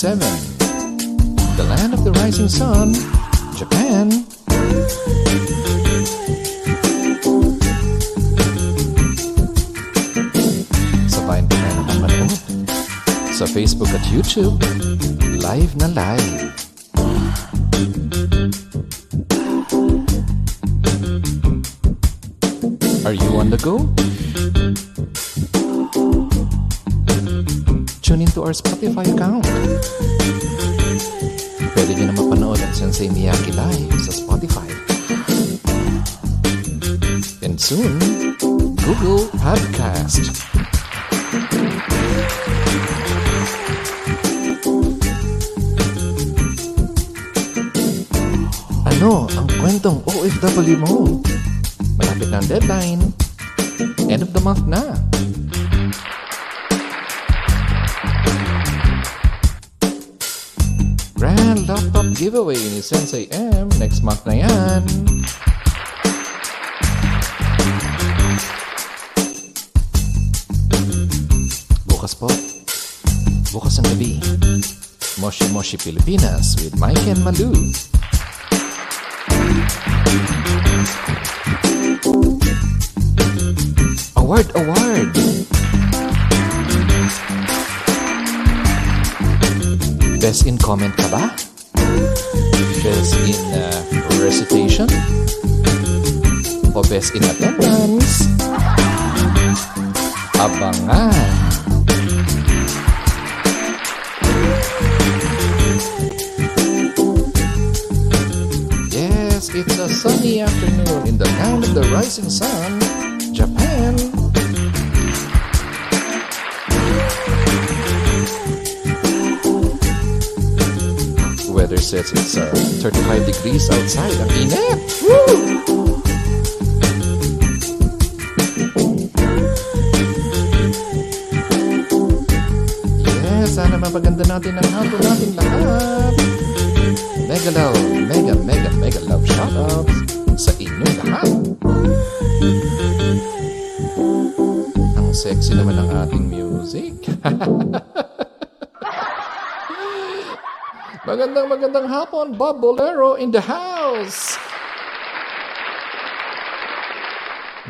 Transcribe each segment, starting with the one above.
time is 157. The land of the rising sun, Japan. Sabayan pa tayo naman manood. Sa Facebook at YouTube, live na live. Are you on the go? Spotify account. Pwede nyo na mapanood ang Sensei Miyagi live sa Spotify. And soon, Google Podcast. Ano ang kwentong OFW mo? Malapit na ang deadline. End of the month na. Sensei M next month na yan. Bukas po. Bukas ang gabi. Moshi Moshi Pilipinas with Mike and Malu. Award, award! Best in comment ka ba? In attendance? Abangan! Yes, it's a sunny afternoon in the land of the rising sun, Japan. Weather says it's uh, 35 degrees outside. Ang init! Woo! Natin ang hapon natin lahat. Mega love, mega, mega, mega love shoutouts sa inyong lahat. Ang sexy naman ng ating music. magandang magandang hapon, Bob Bolero in the house.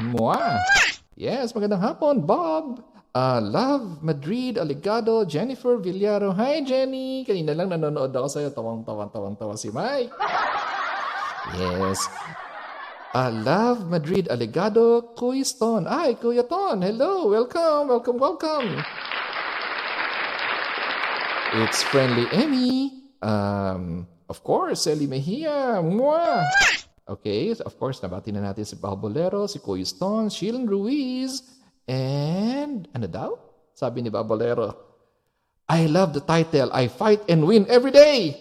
Mwah! Yes, magandang hapon, Bob. Uh, Love, Madrid, Aligado, Jennifer Villaro. Hi, Jenny! Kanina lang nanonood ako sa'yo. Tawang-tawang-tawang-tawa si Mike. Yes. Uh, Love, Madrid, Aligado, Kuya Ton. Ay, Kuya Ton. Hello. Welcome, welcome, welcome. It's Friendly Emmy. Um, of course, Ellie Mejia. Mwah! Okay, of course, nabati na natin si Babolero, si Kuya Stone, Shilin Ruiz, and ano daw? Sabi ni Babolero, I love the title, I fight and win every day!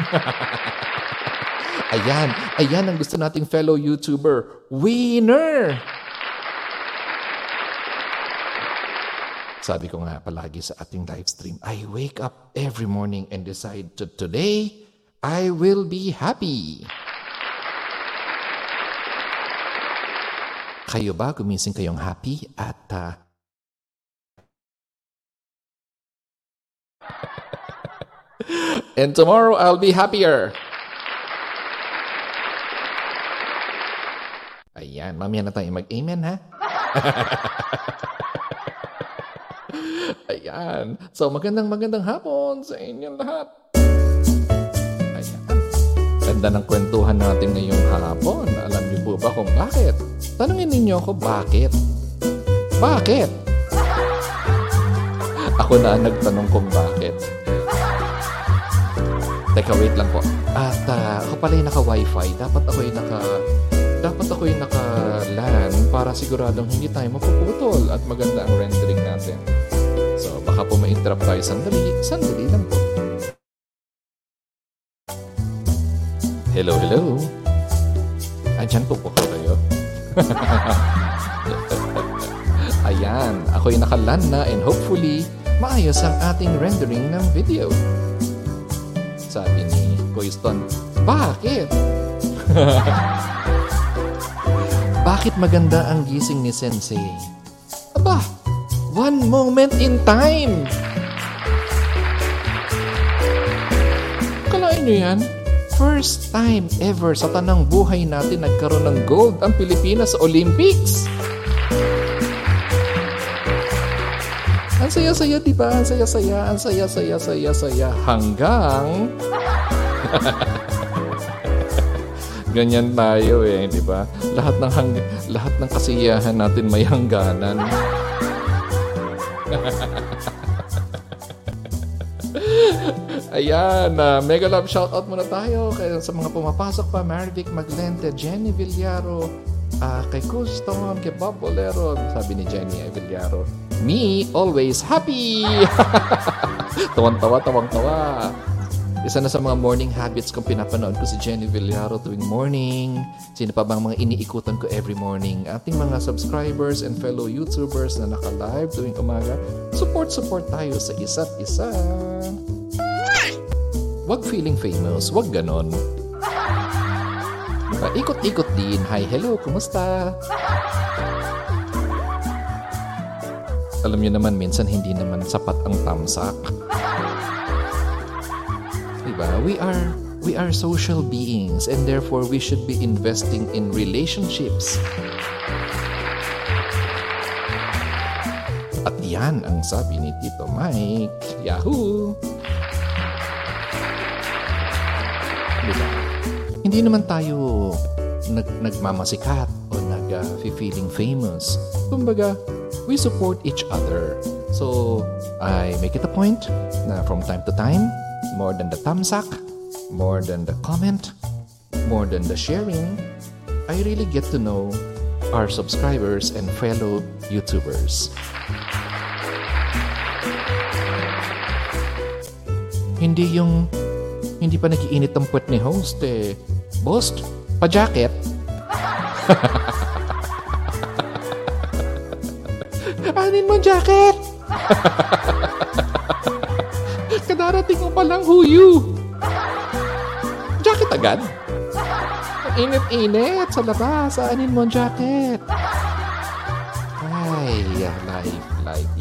ayan, ayan ang gusto nating fellow YouTuber, winner! Sabi ko nga palagi sa ating live stream, I wake up every morning and decide to today, I will be happy. Kayo ba gumising kayong happy at uh, And tomorrow I'll be happier. Ayan, mamaya na tayo mag-amen ha. Ayan. So magandang magandang hapon sa inyong lahat. Ayan. Ganda ng kwentuhan natin ngayong hapon. Alam niyo po ba kung bakit? Tanungin ninyo ako bakit? Bakit? Ako na ang nagtanong kung bakit. Teka, wait lang po. At uh, ako pala yung naka-wifi. Dapat ako yung naka... Dapat ako yung naka-LAN para siguradong hindi tayo mapuputol at maganda ang rendering natin. So, baka po ma-interrupt tayo sandali. Sandali lang po. Hello, hello. Andyan po po kayo. Ayan, ako'y nakalan na and hopefully, maayos ang ating rendering ng video. Sabi ni Koyston, Bakit? Bakit maganda ang gising ni Sensei? Aba, One moment in time. Kalain nyo yan? First time ever sa tanang buhay natin nagkaroon ng gold ang Pilipinas sa Olympics. Ang saya-saya, di ba? Ang saya-saya, ang saya-saya, saya-saya. Hanggang... Ganyan tayo eh, di ba? Lahat ng hang lahat ng kasiyahan natin may hangganan. Ayan, uh, mega love shoutout muna tayo kay, sa mga pumapasok pa. Marivic Maglente, Jenny Villaro, uh, kay Custom, kay Bob Bolero. Sabi ni Jenny Villaro, Me, always happy! tawang-tawa, tawang-tawa. Isa na sa mga morning habits kong pinapanood ko si Jenny Villaro tuwing morning. Sino pa bang mga iniikutan ko every morning? Ating mga subscribers and fellow YouTubers na naka-live tuwing umaga. Support-support tayo sa isa't isa. Wag feeling famous, wag ganon. Diba? Ikot-ikot din. Hi, hello, kumusta? Alam niyo naman, minsan hindi naman sapat ang tamsak diba? We are we are social beings and therefore we should be investing in relationships. At yan ang sabi ni Tito Mike. Yahoo! Hindi naman tayo nag nagmamasikat o nag-feeling famous. Kumbaga, we support each other. So, I make it a point na from time to time, more than the thumbsuck, more than the comment, more than the sharing, I really get to know our subscribers and fellow YouTubers. Hindi yung hindi pa nagiinit ang puwet ni host eh. Boss, pa-jacket. Anin mo jacket! Kadarating mo palang huyu. Jacket agad? Init-init sa labas. Saanin mo jacket?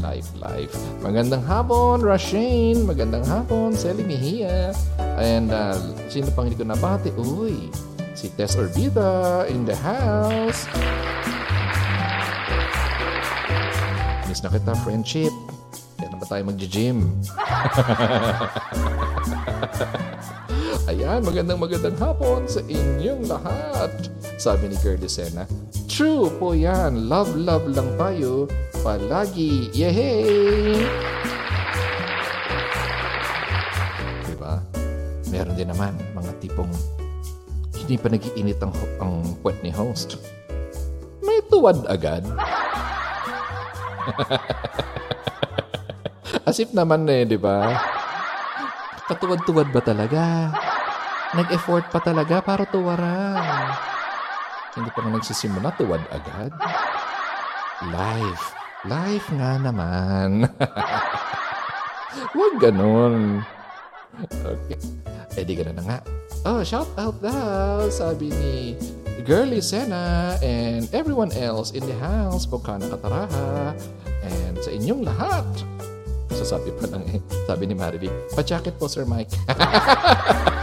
Life, life. Magandang hapon, Rashane. Magandang hapon, Selly Mejia. And uh, sino pang hindi ko nabati? Uy, si Tess Orbita in the house. Miss na kita, friendship. Kaya na tayo mag-gym? Ayan, magandang magandang hapon sa inyong lahat. Sabi ni Curly Sena, True po yan. Love, love lang tayo. Palagi. Yehey! Diba? Meron din naman mga tipong hindi pa nagiinit ang, ang puwet ni host. May tuwad agad. Asip naman eh, di ba? Katuwad-tuwad ba talaga? Nag-effort pa talaga para tuwaran. Hindi pa nga nagsisimula, tuwad agad. Life. Life nga naman. Huwag ganun. Okay. Eh, di ganun na nga. Oh, shout out daw, sabi ni Girly Sena and everyone else in the house, Bukana Kataraha, and sa inyong lahat. Sasabi pa lang eh. Sabi ni Marivic, pa-jacket po, Sir Mike.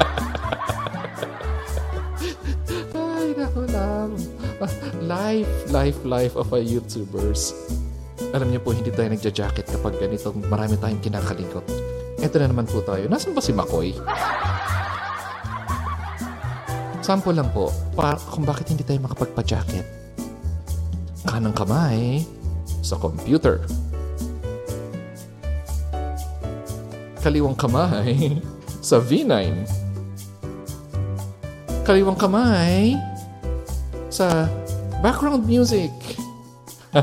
Life, life, life of a YouTubers. Alam niyo po, hindi tayo nagja-jacket kapag ganito marami tayong kinakalikot. Ito na naman po tayo. Nasaan ba si Makoy? Sample lang po, para kung bakit hindi tayo makapagpa-jacket. Kanang kamay sa computer. Kaliwang kamay sa V9. Kaliwang kamay sa background music.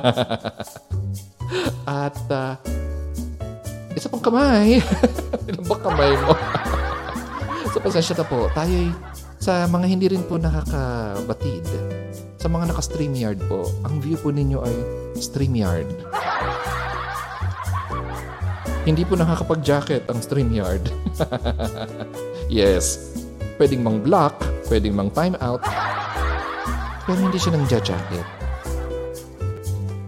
At uh, isa pang kamay. Ilan ba kamay mo? so, pasensya na po. Tayo'y sa mga hindi rin po nakakabatid, sa mga naka-StreamYard po, ang view po ninyo ay StreamYard. Hindi po nakakapag-jacket ang StreamYard. yes, pwedeng mang block, pwedeng mang timeout, pero hindi siya nang jacket.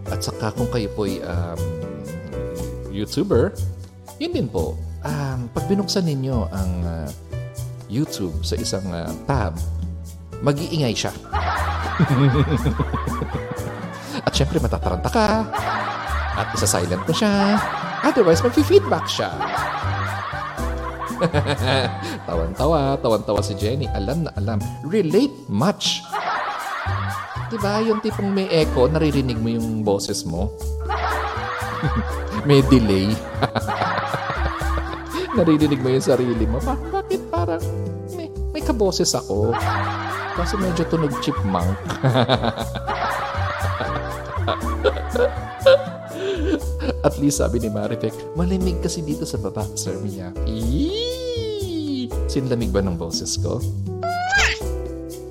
At saka kung kayo po ay um, YouTuber, yun din po. Um, pag binuksan ninyo ang uh, YouTube sa isang uh, tab, mag-iingay siya. At syempre matataranta ka. At isa-silent mo siya. Otherwise, mag-feedback siya. tawan-tawa, tawan-tawa si Jenny. Alam na alam. Relate much. Diba? Yung tipong may echo, naririnig mo yung boses mo. may delay. naririnig mo yung sarili mo. Ba- bakit parang may, may kaboses ako? Kasi medyo tunog chipmunk. At least sabi ni Marifek, malimig kasi dito sa baba, Sir Miyaki. Sinlamig ba ng boses ko?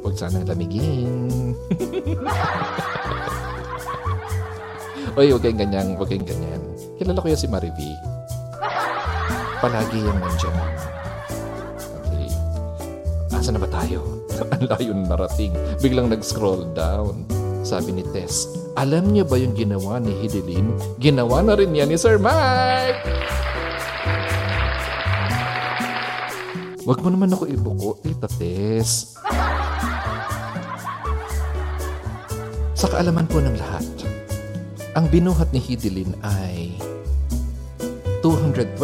Huwag sana lamigin. Oy, huwag kayong ganyan, huwag kayong ganyan. Kilala ko yan si Marivi. Palagi yung nandyan. Okay. Asa na ba tayo? Ang layo na narating. Biglang nag-scroll down. Sabi ni Tess, alam niyo ba yung ginawa ni Hidilin? Ginawa na rin yan ni Sir Mike! Huwag mo naman ako ibuko, Tita Tess. Sa kaalaman po ng lahat, ang binuhat ni Hidilin ay 227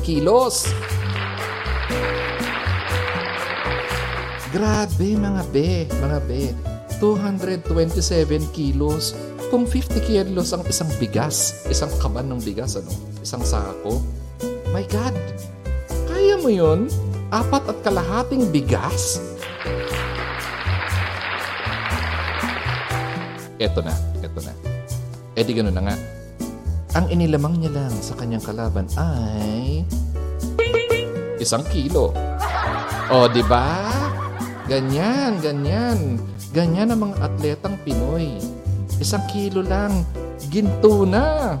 kilos. Grabe mga be, mga be. 227 kilos. Kung 50 kilos ang isang bigas, isang kaban ng bigas, ano? Isang sako. My God! Kaya mo yun? Apat at kalahating bigas? Eto na, eto na. E di ganun na nga. Ang inilamang niya lang sa kanyang kalaban ay... Isang kilo. O, di ba? Ganyan, ganyan. Ganyan ang mga atletang Pinoy. Isang kilo lang. Ginto na.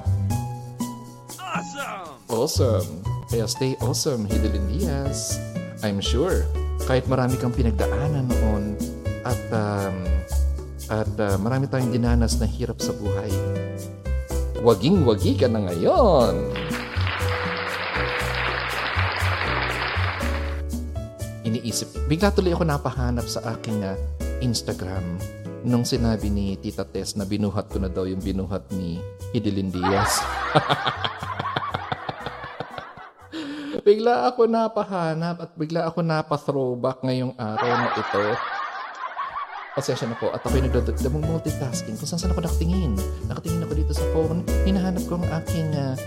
Awesome! Awesome. Kaya stay awesome, Hidilyn Diaz. I'm sure, kahit marami kang pinagdaanan noon at um, at uh, marami tayong dinanas na hirap sa buhay, waging-wagi ka na ngayon. Iniisip, bigla tuloy ako napahanap sa aking uh, Instagram nung sinabi ni Tita Tess na binuhat ko na daw yung binuhat ni Hidilyn Diaz. bigla ako napahanap at bigla ako napa-throwback ngayong araw na ito. Pasensya na po at ako'y nagdadamong multitasking kung saan saan ako nakatingin. Nakatingin ako dito sa phone. Hinahanap ko ang aking uh,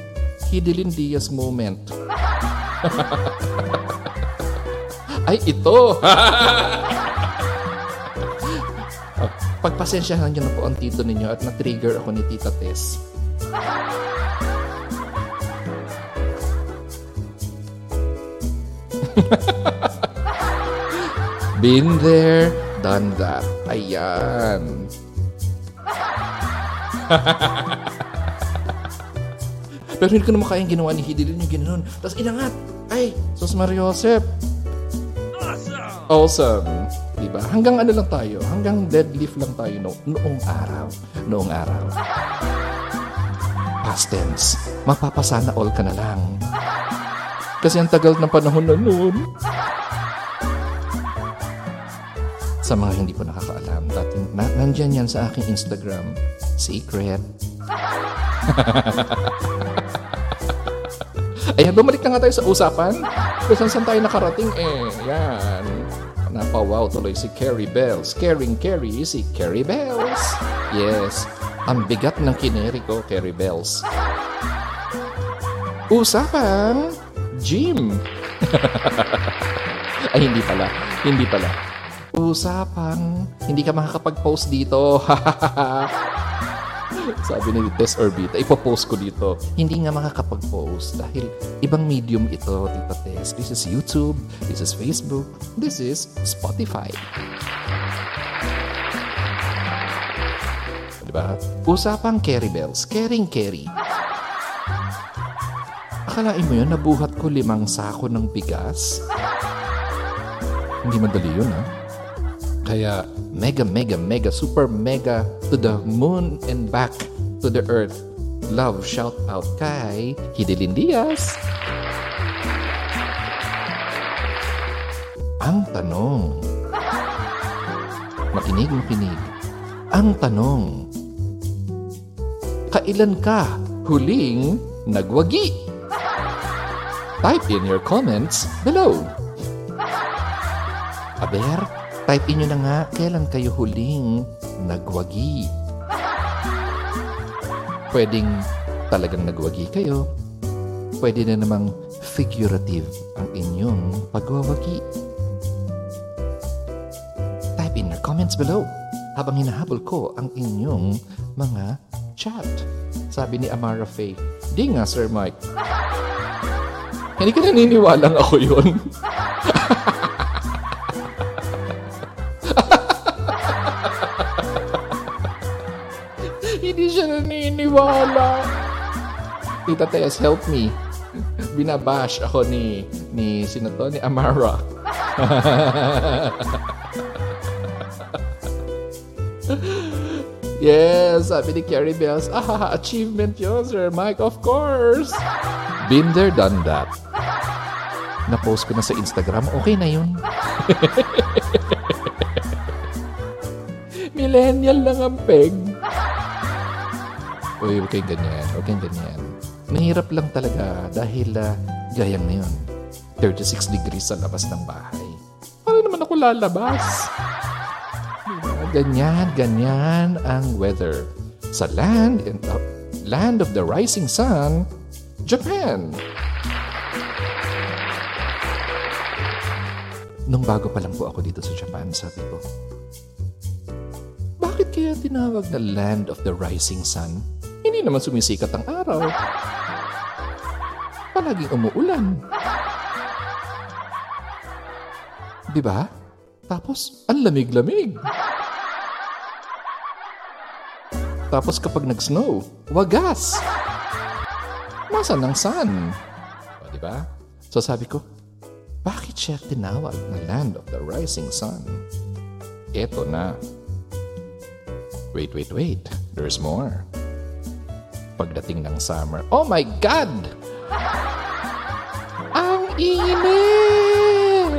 Hidilyn Diaz moment. Ay, ito! Pagpasensyahan niyo na po ang tito ninyo at na-trigger ako ni Tita Tess. Been there, done that. Ayan. Pero hindi ko naman kayang ginawa ni Hidilin yung ginanon. Tapos inangat. Ay, Sos Mariosep. Awesome! Awesome. Diba? Hanggang ano lang tayo. Hanggang deadlift lang tayo no, noong araw. Noong araw. Past tense. Mapapasana all ka na lang. Kasi ang tagal ng panahon na noon. Sa mga hindi po nakakaalam, dati, na, nandyan yan sa aking Instagram. Secret. Ayan, bumalik na nga tayo sa usapan. Kung saan tayo nakarating eh. Yan. Napawaw tuloy si Carrie Bells. Caring Carrie, si Carrie Bells. Yes. Ang bigat ng kineri ko, Carrie Bells. Usapan, gym. Ay, hindi pala. Hindi pala. Usapang, hindi ka makakapag-post dito. Sabi ni Tess Orbita, ipopost ko dito. Hindi nga makakapag-post dahil ibang medium ito, Tita Tess. This is YouTube, this is Facebook, this is Spotify. Diba? Usapang Carry Bells, Caring Carry. Akalain mo yun, nabuhat ko limang sako ng bigas? Hindi madali yun, ha? Kaya mega, mega, mega, super mega to the moon and back to the earth. love shout out kay Hidilyn Diaz. Ang tanong. Makinig, makinig. Ang tanong. Kailan ka huling nagwagi? Type in your comments below. Aber, type in nyo na nga kailan kayo huling nagwagi. Pwedeng talagang nagwagi kayo. Pwede na namang figurative ang inyong pagwawagi. Type in your comments below habang hinahabol ko ang inyong mga chat. Sabi ni Amara Faye, Di nga, Sir Mike. Hindi ka naniniwalang ako yun. naniniwala. Tita Tess, help me. Binabash ako ni ni sino to? Ni Amara. yes, sabi ni Carrie Bells, ah, achievement yun, Sir Mike, of course. Been there, done that. Na-post ko na sa Instagram, okay na yun. Millennial lang ang peg. Uy, huwag kayong ganyan. Huwag kayong ganyan. Mahirap lang talaga dahil uh, gayang na yun. 36 degrees sa labas ng bahay. Paano naman ako lalabas? Diba? Ganyan, ganyan ang weather. Sa land, in, uh, land of the rising sun, Japan. Nung bago pa lang po ako dito sa Japan, sabi ko, bakit kaya tinawag na land of the rising sun? Hindi naman sumisikat ang araw. Palaging umuulan. Di ba? Tapos, ang lamig-lamig. Tapos kapag nag-snow, wagas. Nasaan ang sun? O, di ba? So sabi ko, bakit siya tinawag na land of the rising sun? Eto na. Wait, wait, wait. There's more. Pagdating ng summer, oh my God! Ang init!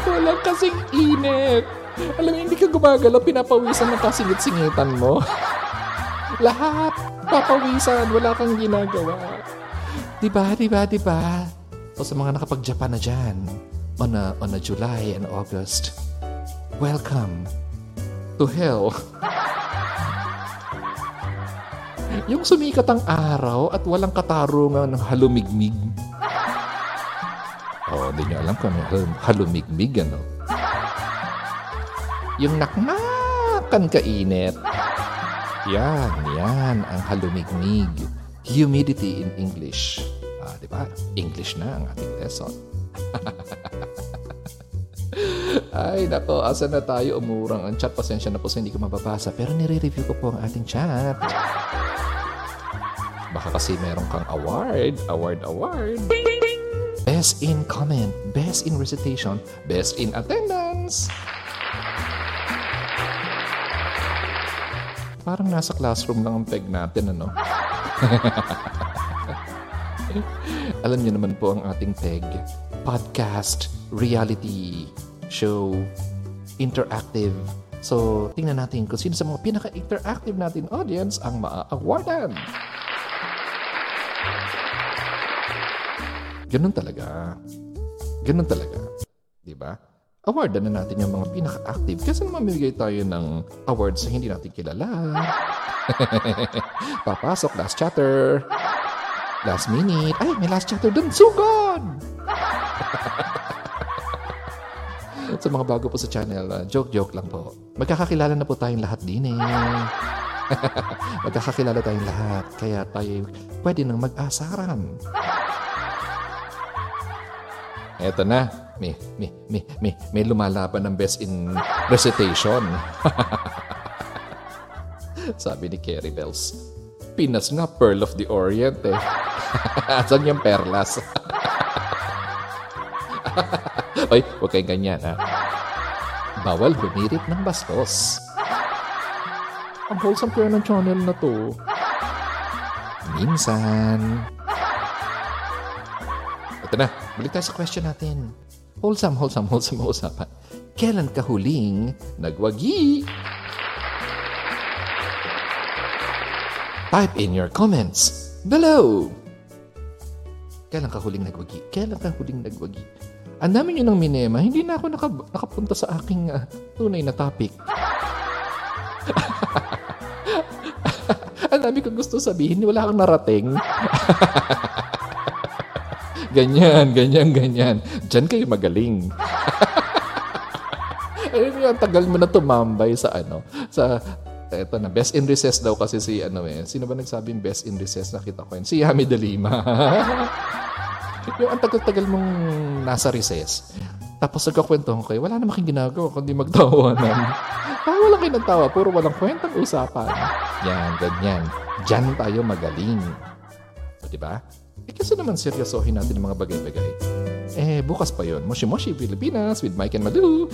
Walang kasing init. Alam mo, hindi ka gumagalaw, pinapawisan ng kasingit-singitan mo. Lahat, papawisan, wala kang ginagawa. Diba, diba, diba? O sa mga nakapag-Japan na dyan, on a, on a July and August, welcome to hell. Yung sumikat ang araw at walang katarungan ng halumigmig. Oh, hindi nyo alam kung ano halumigmig, ano? Yung nakmakan kainit. Yan, yan ang halumigmig. Humidity in English. Ah, di ba? English na ang ating lesson. Ay, nako, asa na tayo umurang ang chat. Pasensya na po sa hindi ko mababasa. Pero nire-review ko po ang ating chat. Baka kasi meron kang award. Award, award. Best in comment, best in recitation, best in attendance. Parang nasa classroom lang ang peg natin, ano? Alam niyo naman po ang ating peg. Podcast, reality, show, interactive. So, tingnan natin kung sino sa mga pinaka-interactive natin audience ang maa-awardan. Ganun talaga. Ganun talaga. Ba? Awardan na natin yung mga pinaka-active kasi mamimigay tayo ng awards sa hindi natin kilala. Papasok, last chatter. Last minute. Ay, may last chatter dun. Sugod! Sa mga bago po sa channel, joke-joke lang po. Magkakakilala na po tayong lahat din eh. Magkakakilala tayong lahat. Kaya tayo pwede nang mag-asaran. Eto na. May, may, may, may, may lumalaban ng best in recitation. Sabi ni Kerry Bells. Pinas nga, Pearl of the Orient eh. Saan yung perlas? Oy, huwag kayong ganyan ha. Bawal humirit ng bastos. Ang wholesome kaya ng channel na to. Minsan. Ito na, balik tayo sa question natin. Wholesome, wholesome, wholesome usapan. Kailan ka huling nagwagi? Type in your comments below. Kailan ka huling nagwagi? Kailan ka huling nagwagi? Ang dami nyo ng minema, hindi na ako naka- nakapunta sa aking ah, tunay na topic. Ang dami ko gusto sabihin, wala kang narating. ganyan, ganyan, ganyan. Diyan kayo magaling. Ayun yung tagal mo na tumambay sa ano, sa eto na, best in recess daw kasi si ano eh. Sino ba nagsabing best in recess? Nakita ko yun. Si Yami de Lima. Yung ang tagal-tagal mong nasa recess. Tapos nagkakwento ko kayo, wala naman kang ginagawa kundi magtawanan. Tawa lang kayo ng tawa, puro walang kwentang usapan. Yan, ganyan. Diyan tayo magaling. O, diba? Eh, kasi naman seryosohin natin yung mga bagay-bagay. Eh, bukas pa yon Moshi Moshi Pilipinas with Mike and Malu.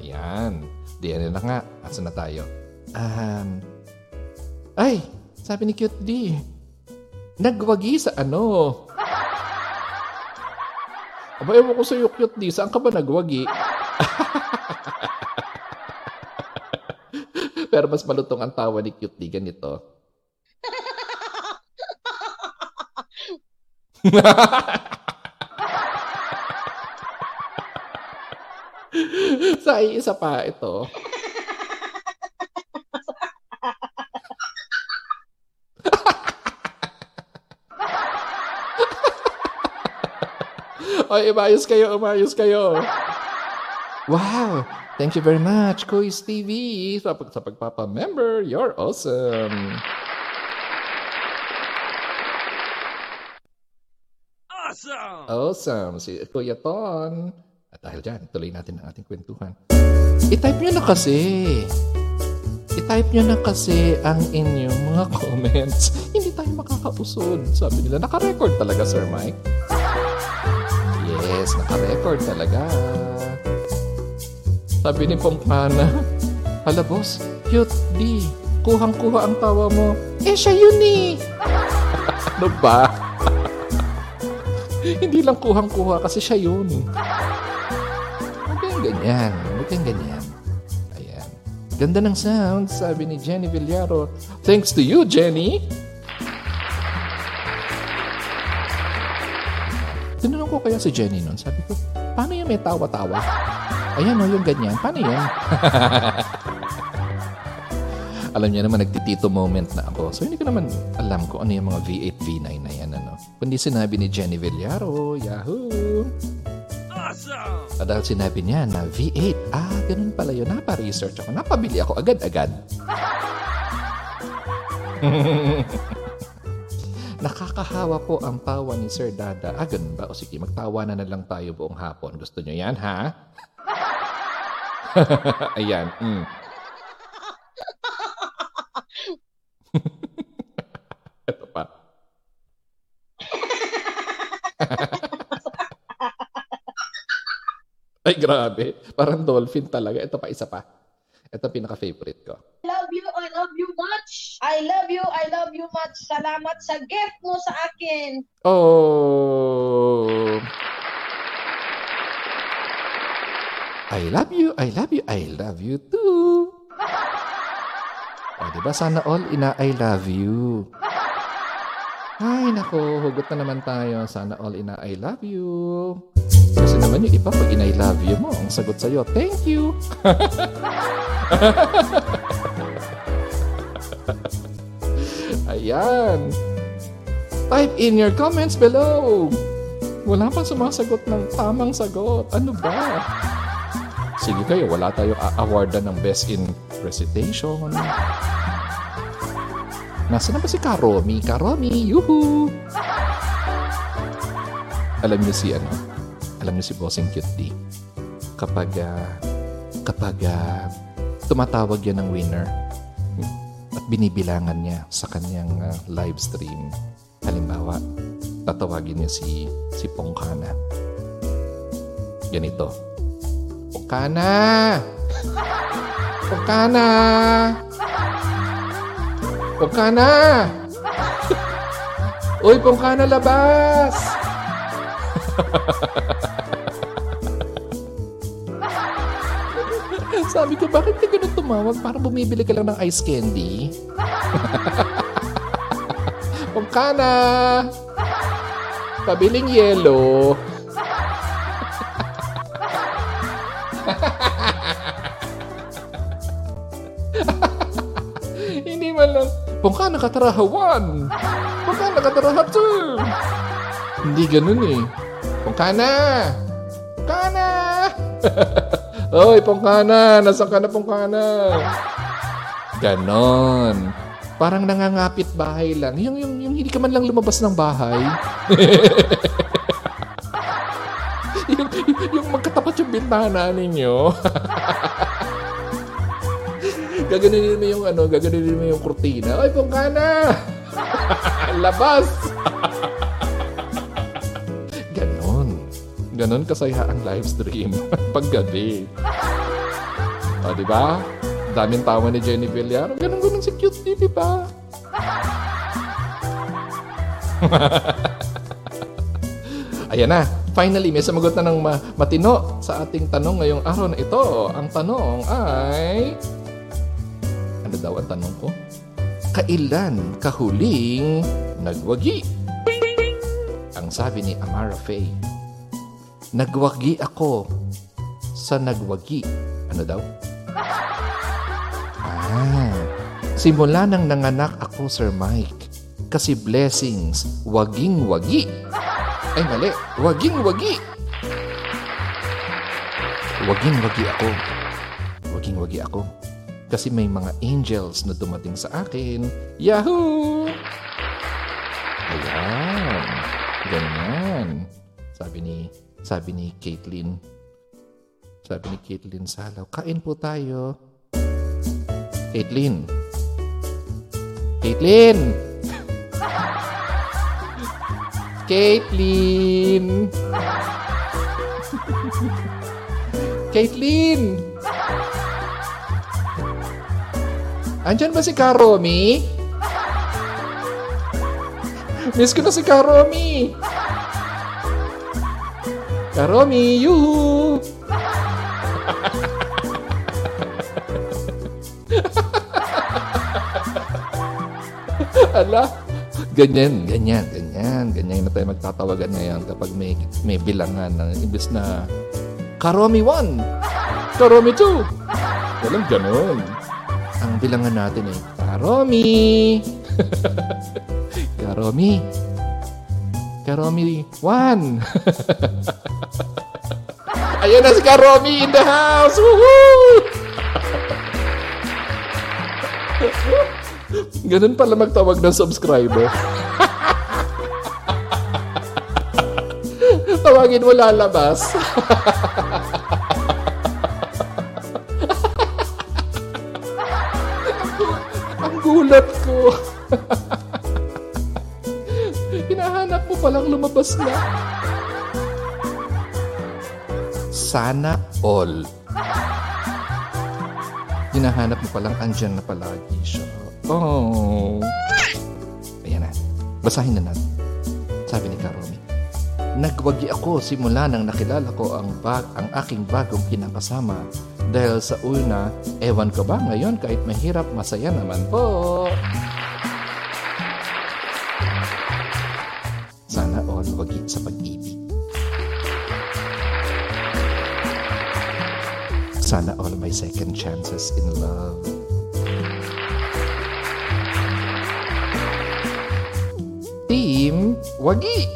Ayan. Diyan na nga. Asa na tayo? Um, ay, sabi ni Cute D. Nagwagi sa ano? Aba, ewan ko sa'yo, Cute D. Saan ka ba nagwagi? Pero mas malutong ang tawa ni Cute D. Ganito. sa isa pa ito. Ay, umayos kayo, umayos kayo. Wow! Thank you very much, Kuis TV, sa, pag, sa pagpapa-member. You're awesome. Awesome! Awesome. Si Kuya Ton. At dahil dyan, tuloy natin ang ating kwentuhan. I-type nyo na kasi. I-type nyo na kasi ang inyong mga comments. Hindi tayo makakausod. Sabi nila, naka-record talaga, Sir Mike. Yes, naka-record talaga. Sabi ni Pongkana, Hala boss, cute di. Kuhang-kuha ang tawa mo. Eh, siya yun eh. ano ba? Hindi lang kuhang-kuha kasi siya yun. Huwag kayong ganyan. Huwag kayong ganyan. Ayan. Ganda ng sound, sabi ni Jenny Villaro. Thanks to you, Jenny. Ko kaya si Jenny noon. Sabi ko, paano yung may tawa-tawa? Ayan o, yung ganyan. Paano yun? alam niya naman, nagtitito moment na ako. So, hindi ko naman alam ko ano yung mga V8, V9 na yan. Ano. Kundi sinabi ni Jenny Villaro, Yahoo! Awesome! At dahil sinabi niya na V8, ah, ganun pala yun. Napa-research ako. Napabili ako agad-agad. Nakakahawa po ang tawa ni Sir Dada. Ah, ganun ba? O sige, magtawa na na lang tayo buong hapon. Gusto niyo yan, ha? Ayan. Mm. Ito pa. Ay, grabe. Parang dolphin talaga. Ito pa, isa pa. Ito pinaka-favorite ko. love you, I love you much. I love you, I love you much. Salamat sa gift mo sa akin. Oh. I love you, I love you, I love you too. O, diba? Sana all ina I love you. Ay, nako, hugot na naman tayo. Sana all ina I love you. Kasi naman yung iba, pag ina I love you mo, ang sagot sa'yo, thank you. Ayan. Type in your comments below. Wala pang sumasagot ng tamang sagot. Ano ba? Sige kayo, wala tayong a-awardan ng best in recitation. Nasaan na ba si Karomi? Karomi, yuhu! Alam niyo si ano? Alam niyo si Bossing Cute D? Kapag, ah, kapag ah, tumatawag yan ng winner binibilangan niya sa kanyang ah, live stream. Halimbawa, tatawagin niya si si Pongkana. Ganito. Pongkana! Pongkana! Pongkana! Uy, Pongkana, labas! Sabi ko, bakit ka ganun tumawag? Para bumibili ka lang ng ice candy? Pongkana! Pabiling yelo. Hindi man lang, Pongkana katarahawan! Pongkana katarahat, sir! Hindi ganun eh. Pongkana! Pongkana! Oy, Pongkana! Nasaan ka na, Pongkana? Ganon. Parang nangangapit bahay lang. Yung, yung, yung hindi ka man lang lumabas ng bahay. yung, yung, yung magkatapat yung bintana ninyo. gaganunin mo yung ano, gaganunin mo yung kurtina. Oy, Pongkana! Labas! Ganon kasaya ang live stream paggabi. O, di ba? Daming tawa ni Jenny Villar. Ganon ganon si cute di, di ba? Ayan na. Finally, may sumagot na ng ma- matino sa ating tanong ngayong araw na ito. Ang tanong ay... Ano daw ang tanong ko? Kailan kahuling nagwagi? Ang sabi ni Amara Faye. Nagwagi ako sa nagwagi. Ano daw? Ah, simula nang nanganak ako, Sir Mike. Kasi blessings, waging-wagi. Ay, mali. Waging-wagi. Waging-wagi ako. Waging-wagi ako. Kasi may mga angels na dumating sa akin. Yahoo! Ayan. Ganyan. Sabi ni, sabi ni Caitlin. Sabi ni Caitlin Salaw, kain po tayo. Caitlin. Caitlin! Caitlin! Caitlin! Andyan ba si Karomi? Miss ko na si Karomi! Karomi, yuhu! Ala, ganyan, ganyan, ganyan, ganyan na tayo magtatawagan ngayon kapag may, may bilangan na imbes na Karomi 1, Karomi 2. Walang ganon. Ang bilangan natin ay Karomi. Karomi. Karomi 1. Ayan na si Karomi in the house! Woohoo! Ganun pala magtawag ng subscriber. Tawagin mo lalabas. Ang gulat ko. Palang lumabas na. Sana all. Hinahanap mo palang andyan na palagi siya. Oh. Ayan na. Basahin na natin. Sabi ni Karomi. Nagwagi ako simula nang nakilala ko ang, bag, ang aking bagong kinakasama. Dahil sa una, ewan ko ba ngayon kahit mahirap, masaya naman po. Sana all may second chances in love. Team Wagi.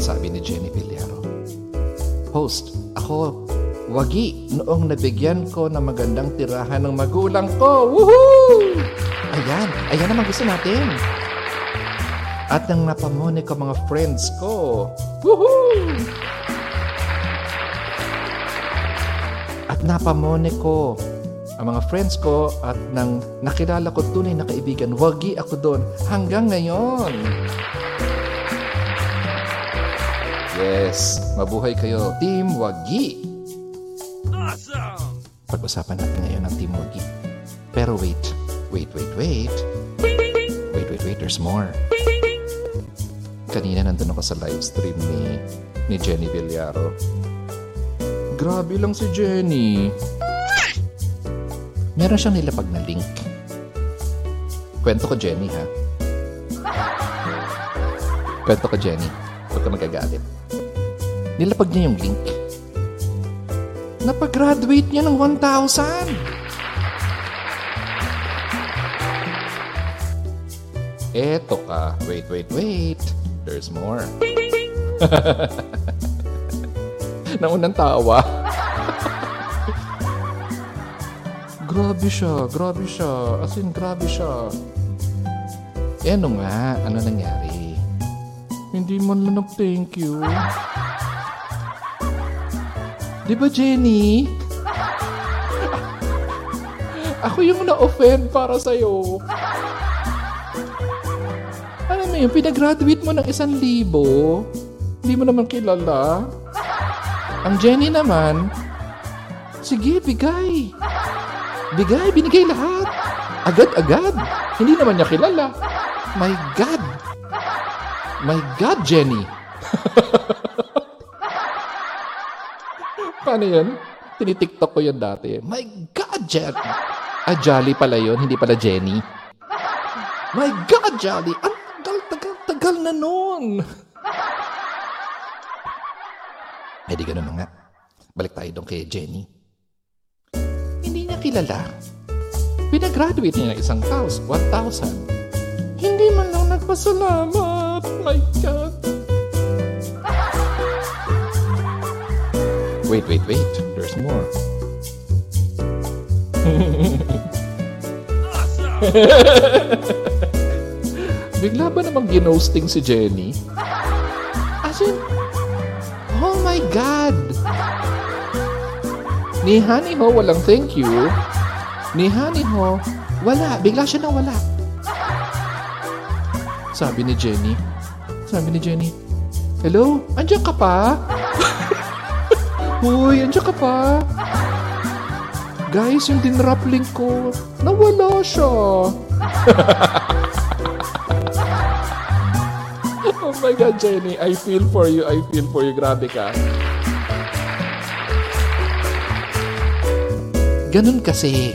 Sabi ni Jenny Villaro. Host, ako wagi noong nabigyan ko ng magandang tirahan ng magulang ko. Woohoo! Ayan, ayan naman gusto natin. At nang napamone ko mga friends ko. Woohoo! Napamone ko ang mga friends ko at nang nakilala ko tunay na kaibigan, wagi ako doon hanggang ngayon. Yes, mabuhay kayo. Team Wagi. Awesome! Pag-usapan natin ngayon ang Team Wagi. Pero wait, wait, wait, wait. Wait, wait, wait, there's more. Kanina nandun ako sa live stream ni, ni Jenny Villaro. Grabe lang si Jenny. Meron siyang nilapag na link. Kwento ko Jenny ha. Kwento ko Jenny. Huwag ka magagalit. Nilapag niya yung link. Napag-graduate niya ng 1,000. Eto ka. Wait, wait, wait. There's more. Naunang tawa. grabe siya, grabe siya. As in, grabe siya. Eh ano nga, ano nangyari? Hindi man lang nag-thank you. Di ba, Jenny? Ako yung na-offend para sa'yo. Alam mo yun, pinagraduate mo ng isang libo. Hindi mo naman kilala. Ang Jenny naman, sige, bigay. Bigay, binigay lahat. Agad-agad. Hindi naman niya kilala. My God. My God, Jenny. Paano yun? Tinitiktok ko yun dati. My God, Jenny. Ah, Jolly pala yun, hindi pala Jenny. My God, Jolly. Ang tagal, tagal, tagal na nun. Eh di ganun nga. Balik tayo doon kay Jenny. Hindi niya kilala. Pinagraduate niya ng isang house, 1,000. Hindi man lang nagpasalamat. My God. Wait, wait, wait. There's more. Bigla ba namang ginosting si Jenny? My God! Ni Honey Ho, walang thank you. Ni Honey Ho, wala. Bigla siya na wala. Sabi ni Jenny. Sabi ni Jenny, Hello? Andiyan ka pa? Hoy, andiyan ka pa? Guys, yung dinrap link ko, nawala siya. My God, Jenny. I feel for you. I feel for you. Grabe ka. Ganun kasi.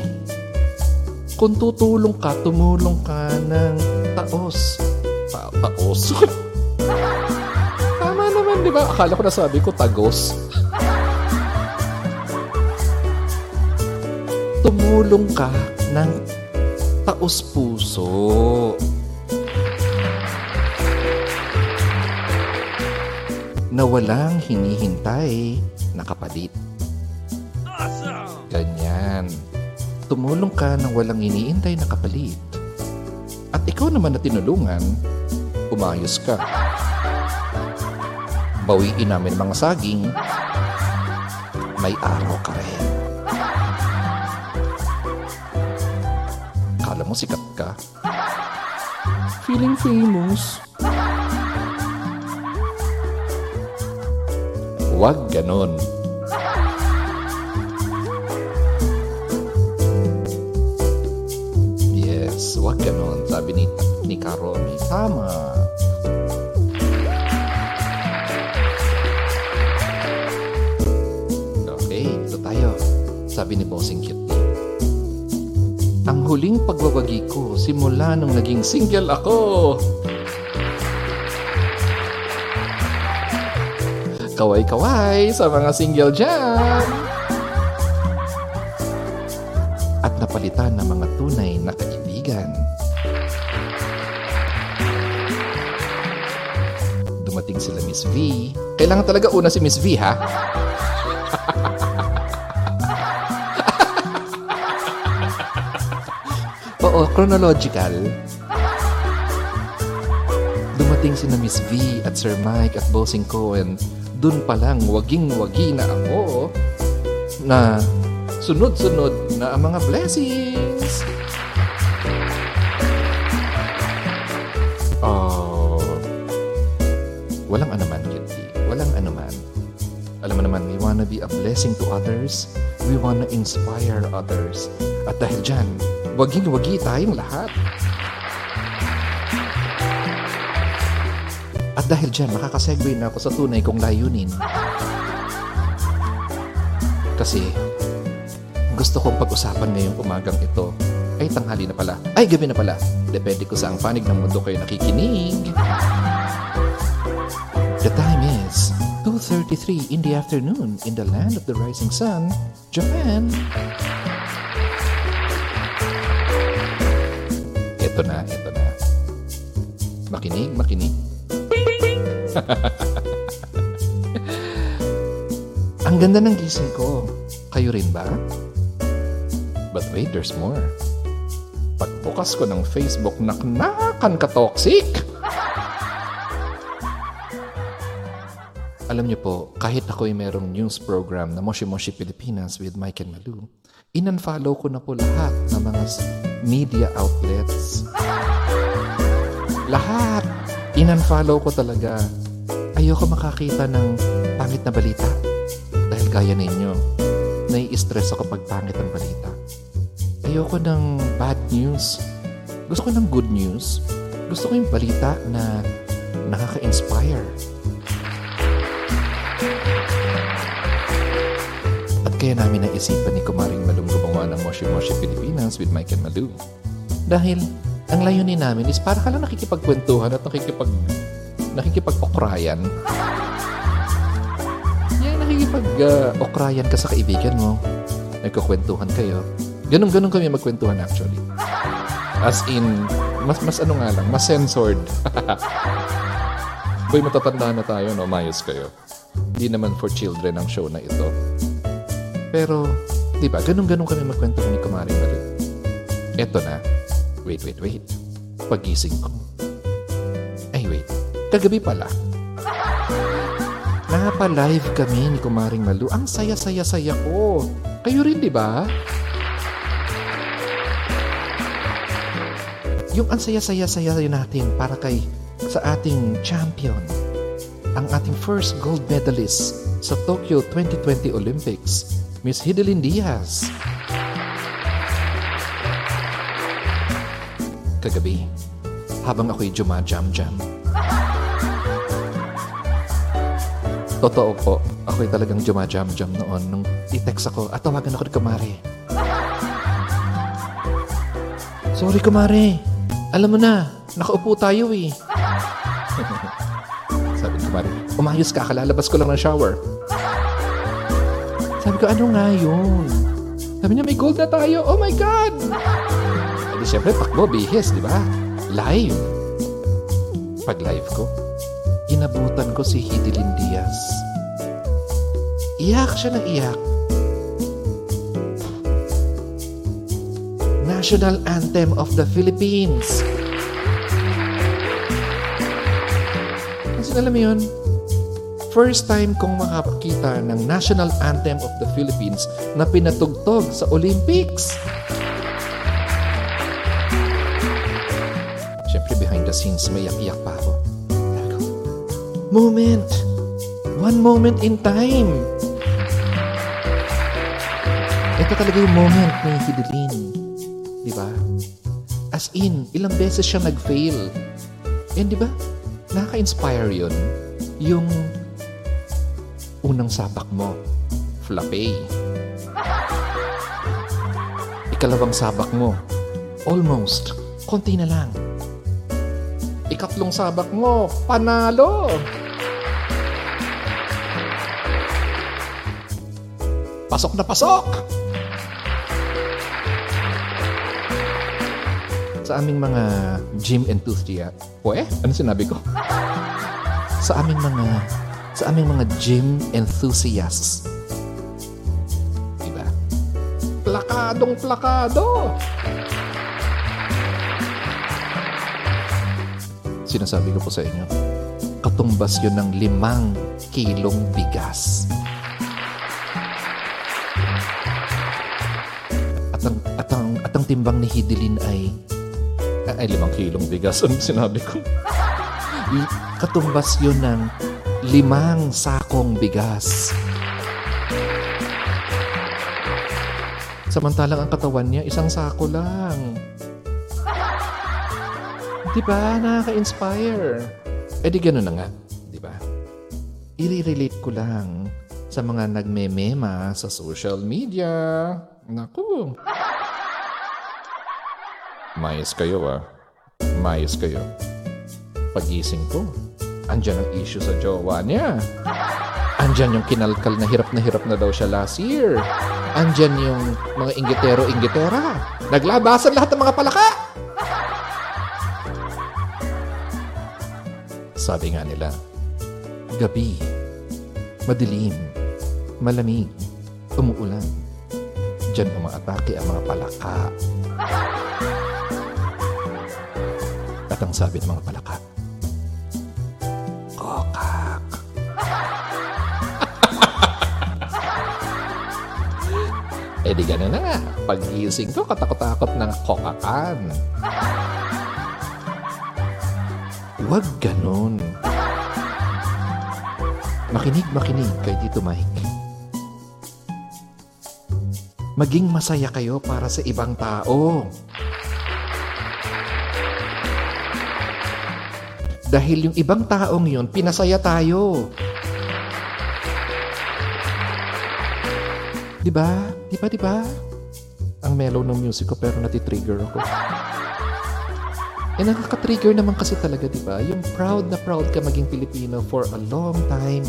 Kung tutulong ka, tumulong ka ng taos. Ta taos? Tama naman, di ba? Akala ko nasabi ko tagos. tumulong ka ng taos puso. Na walang hinihintay na kapalit. Awesome! Ganyan. Tumulong ka ng walang iniintay na kapalit. At ikaw naman na tinulungan, umayos ka. Bawiin namin mga saging, may araw ka rin. Kala mo sikat ka? Feeling famous. Huwag ganon. Yes, huwag ganon. Sabi ni, ni Karomi. Tama. Okay, ito tayo. Sabi ni Bossing Cutie. Ang huling pagbabagi ko simula nung naging single ako. Kaway-kaway sa mga single dyan. At napalitan ng mga tunay na kaibigan. Dumating sila Miss V. Kailangan talaga una si Miss V, ha? Oo, chronological. Dumating si na Miss V at Sir Mike at Bossing Cohen. Dun pa lang, waging-wagi na ako na sunod-sunod na ang mga blessings. Oh, walang anuman, Kitty. Walang We wanna be a blessing to others. We wanna inspire others. At dahil dyan, waging-wagi tayong lahat. At dahil dyan, makakasegue na ako sa tunay kong layunin. Kasi, gusto kong pag-usapan ngayong umagang ito ay tanghali na pala. Ay, gabi na pala. Depende ko sa ang panig ng mundo kayo nakikinig. The time is 2.33 in the afternoon in the land of the rising sun, Japan. Ito na, ito na. Makinig, makinig. Ang ganda ng gising ko. Kayo rin ba? But wait, there's more. Pagbukas ko ng Facebook, naknakan ka toxic. Alam niyo po, kahit ako'y merong news program na Moshi Moshi Pilipinas with Mike and Malu, inunfollow ko na po lahat ng mga media outlets. Lahat! Inunfollow ko talaga. Ayoko makakita ng pangit na balita. Dahil gaya ninyo, nai-stress ako pag pangit ang balita. Ayoko ng bad news. Gusto ko ng good news. Gusto ko yung balita na nakaka-inspire. At kaya namin naisipan ni Kumaring Malung gumawa ng Moshi Moshi Pilipinas with Mike and Malu. Dahil ang layunin namin is para ka lang nakikipagkwentuhan at nakikipag nakikipag-okrayan. Yan, nakikipag-okrayan ka sa kaibigan mo. Nagkukwentuhan kayo. Ganun-ganun kami magkwentuhan actually. As in, mas, mas ano nga lang, mas censored. Uy, matatanda na tayo, no? Mayos kayo. Hindi naman for children ang show na ito. Pero, di ba, ganun-ganun kami magkwentuhan ni Kumaring Malu. Eto na. Wait, wait, wait. Pagising ko. Kagabi pala. Napa-live kami ni Kumaring Malu. Ang saya-saya-saya ko. Kayo rin, di ba? Yung ang saya-saya-saya natin para kay sa ating champion. Ang ating first gold medalist sa Tokyo 2020 Olympics, Miss Hidelin Diaz. Kagabi, habang ako'y jumajam-jam. Totoo po, ako'y talagang jumajam-jam noon nung i-text ako at tawagan ako ni Kumare. Sorry, Kumare. Alam mo na, nakaupo tayo eh. Sabi ni Kumare, umayos ka, kalalabas ko lang ng shower. Sabi ko, ano nga yun? Sabi niya, may gold na tayo. Oh my God! Eh di syempre, takbo, bihis, di ba? Live. Pag live ko, inabutan ko si Hidilyn Diaz. Iyak siya ng iyak. National Anthem of the Philippines. Kasi alam mo yun, first time kong makakita ng National Anthem of the Philippines na pinatugtog sa Olympics. Siyempre, behind the scenes, may iyak-iyak pa ako. Moment! One moment in time! Ito talaga yung moment ni Hidilyn. Di ba? As in, ilang beses siya nag-fail. And di ba, nakaka-inspire yun. Yung unang sabak mo, flape. Ikalawang sabak mo, almost, konti na lang. Ikatlong sabak mo, panalo! Pasok na pasok! Sa aming mga gym enthusiast, eh, ano sinabi ko? sa aming mga sa aming mga gym enthusiasts. Diba? Plakadong plakado! Sinasabi ko po sa inyo, katumbas yun ng limang kilong bigas. ang timbang ni Hidilin ay... Ay, limang kilong bigas ang sinabi ko. Katumbas yun ng limang sakong bigas. Samantalang ang katawan niya, isang sako lang. Di ba? Nakaka-inspire. E di ganun na nga. Di ba? I-relate ko lang sa mga nagmemema sa social media. Naku! Mayos kayo ah. Mayos kayo. Pagising ko, andyan ang issue sa jowa niya. Andyan yung kinalkal na hirap na hirap na daw siya last year. Andyan yung mga inggitero-inggitera. Naglabasan lahat ng mga palaka. Sabi nga nila, gabi, madilim, malamig, umuulan. Diyan umaatake ang mga palaka. Ang sabi ng mga palaka, Kokak. eh di ganun na nga. Pag-gising ko, katakot-takot ng kokakan. Huwag ganun. Makinig, makinig kay Tito Mike. Maging masaya kayo para sa ibang tao. Dahil yung ibang taong yun, pinasaya tayo. Di ba? Di ba? Ang mellow ng music ko pero natitrigger ako. Eh, nakaka-trigger naman kasi talaga, di ba? Yung proud na proud ka maging Pilipino for a long time.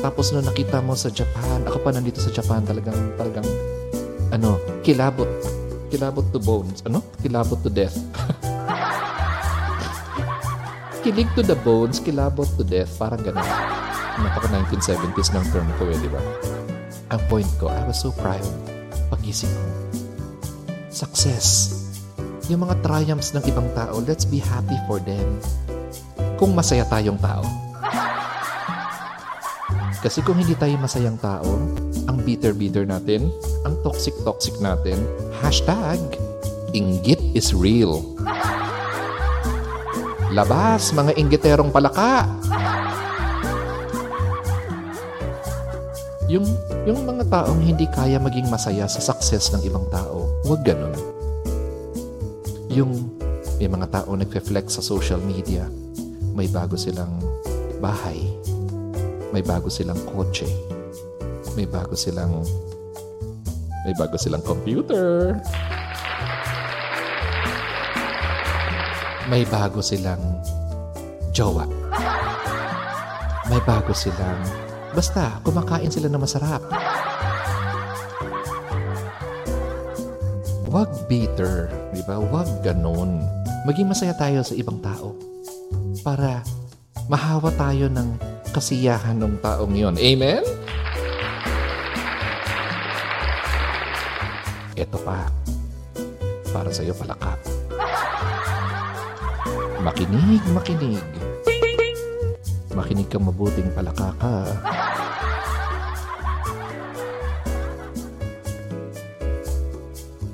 Tapos nung nakita mo sa Japan, ako pa nandito sa Japan, talagang, talagang, ano, kilabot. Kilabot to bones. Ano? Kilabot to death. Kilig to the bones, kilabot to death. Parang ganun. Napaka 1970s ng term ko eh, di ba? Ang point ko, I was so proud. Pagising ko. Success. Yung mga triumphs ng ibang tao, let's be happy for them. Kung masaya tayong tao. Kasi kung hindi tayo masayang tao, ang bitter-bitter natin, ang toxic-toxic natin, hashtag, inggit is real. Labas, mga inggiterong palaka! Yung, yung mga taong hindi kaya maging masaya sa success ng ibang tao, huwag ganun. Yung may mga tao nagfe-flex sa social media, may bago silang bahay, may bago silang kotse, may bago silang may bago silang computer, may bago silang jowa. May bago silang basta kumakain sila na masarap. Huwag bitter, di ba? Huwag ganun. Maging masaya tayo sa ibang tao para mahawa tayo ng kasiyahan ng taong yon. Amen? Ito pa. Para sa iyo palaka. Makinig, makinig. Makinig kang mabuting palaka ka.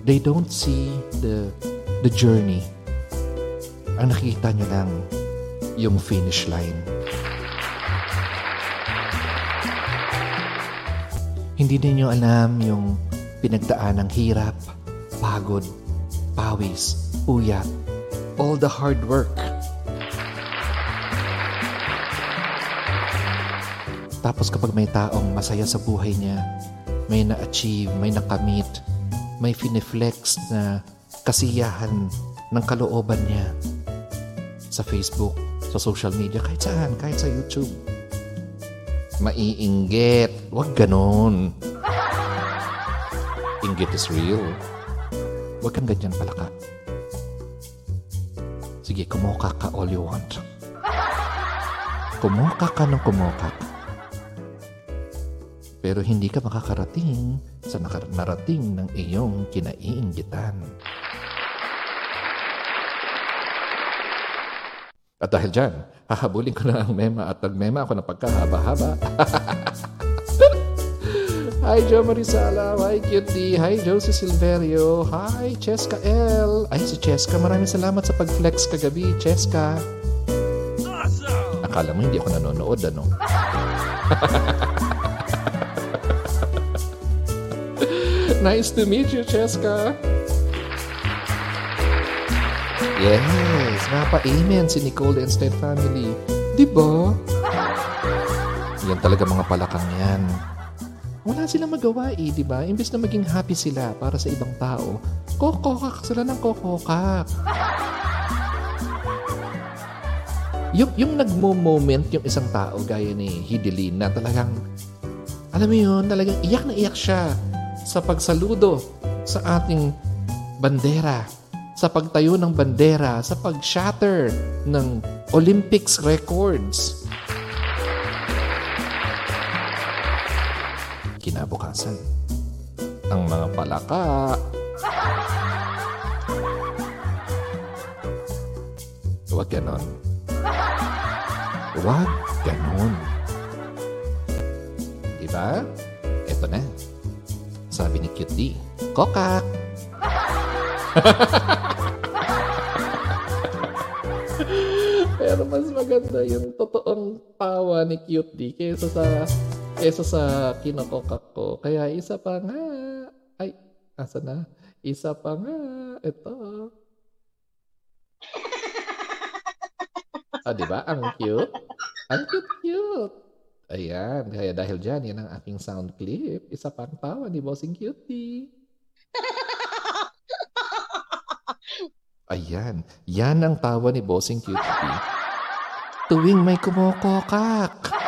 They don't see the the journey. Ang nakikita nyo lang yung finish line. Hindi ninyo alam yung pinagdaan ng hirap, pagod, pawis, uyat, all the hard work. Tapos kapag may taong masaya sa buhay niya, may na-achieve, may nakamit, may finiflex na kasiyahan ng kalooban niya sa Facebook, sa social media, kahit saan, kahit sa YouTube. Maiinggit. Huwag ganon. Inggit is real. Huwag kang ganyan palaka. Sige, kumoka ka all you want. Kumoka ka ng kumoka. Pero hindi ka makakarating sa narating ng iyong kinaiinggitan. At dahil dyan, hahabulin ko na ang mema at nagmema ako ng pagkahaba-haba. Hi, Joe Marisala. Hi, Cutie. Hi, Josie Silverio. Hi, Cheska L. Ay, si Cheska. Maraming salamat sa pag-flex kagabi, Cheska. Awesome! Akala mo hindi ako nanonood, ano? Nice to meet you, Cheska. Yes, napa-amen si Nicole and Stead family. Di ba? Yan talaga mga palakang yan. Wala silang magawa eh, di ba? Imbes na maging happy sila para sa ibang tao, kokokak sila ng kokokak. yung, yung nagmo-moment yung isang tao gaya ni Hidilin na talagang, alam mo yun, talagang iyak na iyak siya sa pagsaludo sa ating bandera, sa pagtayo ng bandera, sa pag-shatter ng Olympics records. Kinabukasan, ang mga palaka Huwag ganon. Huwag ganon. Diba? Eto na. Sabi ni Cute D, Kokak! Pero mas maganda yung totoong tawa ni Cute D kaysa sa kaysa sa kinokokak ko. Kaya isa pa nga. Ay, asa na? Isa pa nga. Ito. Ah, di ba? Ang cute. Ang cute-cute. Ayan. Kaya dahil dyan, yan ang aking sound clip. Isa pang tawa ni Bossing Cutie. Ayan. Yan ang tawa ni Bossing Cutie. Tuwing may kumokokak.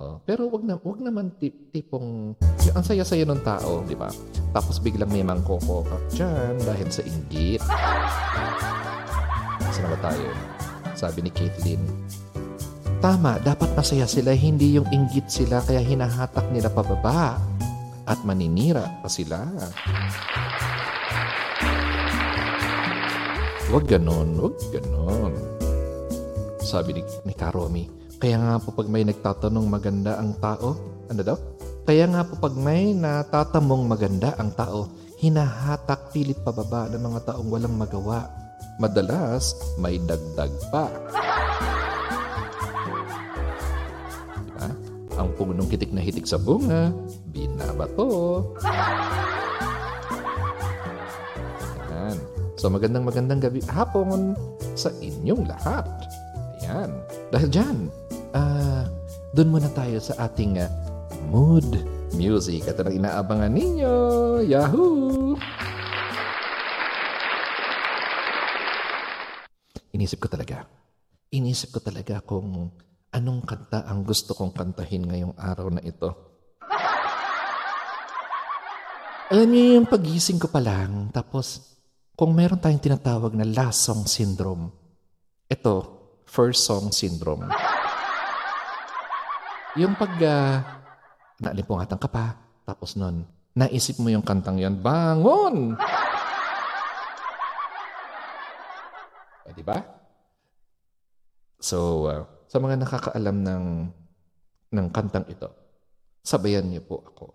Oo. Pero wag na wag naman tip, tipong ang saya-saya ng tao, di ba? Tapos biglang may mangkokokak dyan dahil sa inggit. Saan ba tayo? Sabi ni Caitlin. Tama, dapat masaya sila, hindi yung inggit sila kaya hinahatak nila pababa at maninira pa sila. Huwag ganon, huwag ganon. Sabi ni, ni Karomi, kaya nga po pag may nagtatanong maganda ang tao, ano daw? Kaya nga po pag may natatamong maganda ang tao, hinahatak pilit pababa ng mga taong walang magawa. Madalas, may dagdag pa. Diba? Ang punong hitik na hitik sa bunga, binabato. Ayan. So magandang magandang gabi hapon sa inyong lahat. Ayan. Dahil dyan, ah, doon muna tayo sa ating ah, mood music. At ang inaabangan ninyo, Yahoo! Inisip ko talaga. Inisip ko talaga kung anong kanta ang gusto kong kantahin ngayong araw na ito. Alam niyo yung pagising ko pa lang, tapos kung meron tayong tinatawag na last song syndrome, ito, first song syndrome. Yung pag uh, naalimpungatan ka pa, tapos nun, naisip mo yung kantang yan, bangon! O, di ba? So, uh, sa mga nakakaalam ng, ng kantang ito, sabayan niyo po ako.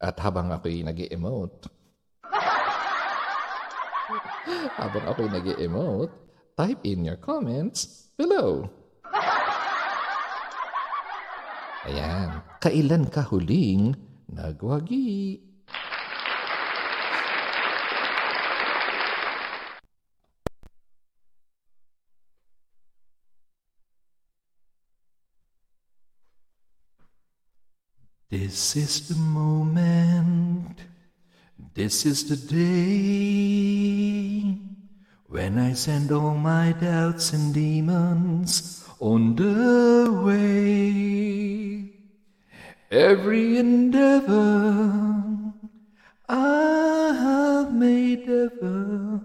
At habang ako'y nag emote habang ako'y nag emote type in your comments below. Ayan. Kailan ka huling nagwagi? This is the moment, this is the day when I send all my doubts and demons on the way. Every endeavor I have made ever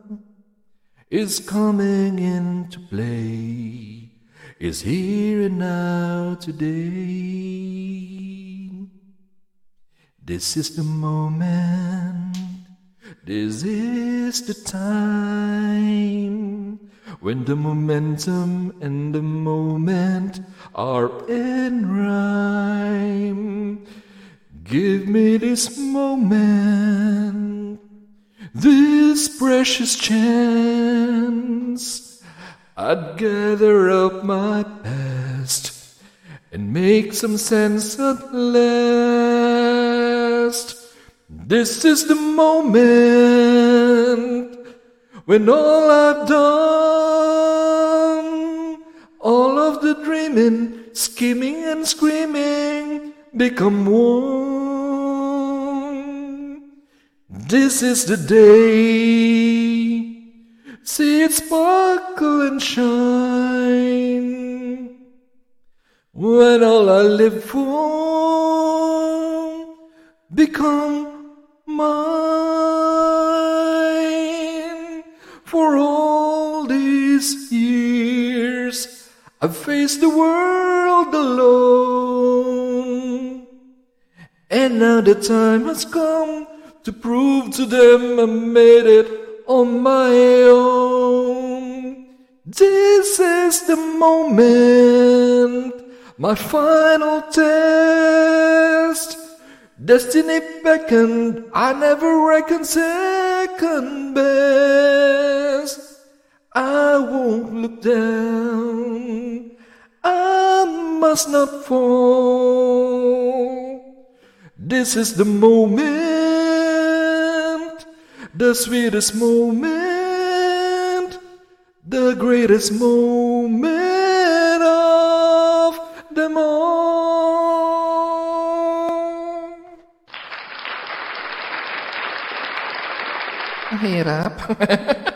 is coming into play, is here and now today. This is the moment, this is the time when the momentum and the moment are in rhyme. Give me this moment, this precious chance. I'd gather up my past and make some sense at last. This is the moment when all I've done, all of the dreaming, scheming and screaming become one. This is the day. See it sparkle and shine. When all I live for become mine. For all these years, I've faced the world alone. And now the time has come to prove to them I made it on my own. This is the moment, my final test. Destiny beckoned, I never reckoned second best. I won't look down, I must not fall. This is the moment, the sweetest moment, the greatest moment of them all. Mahirap.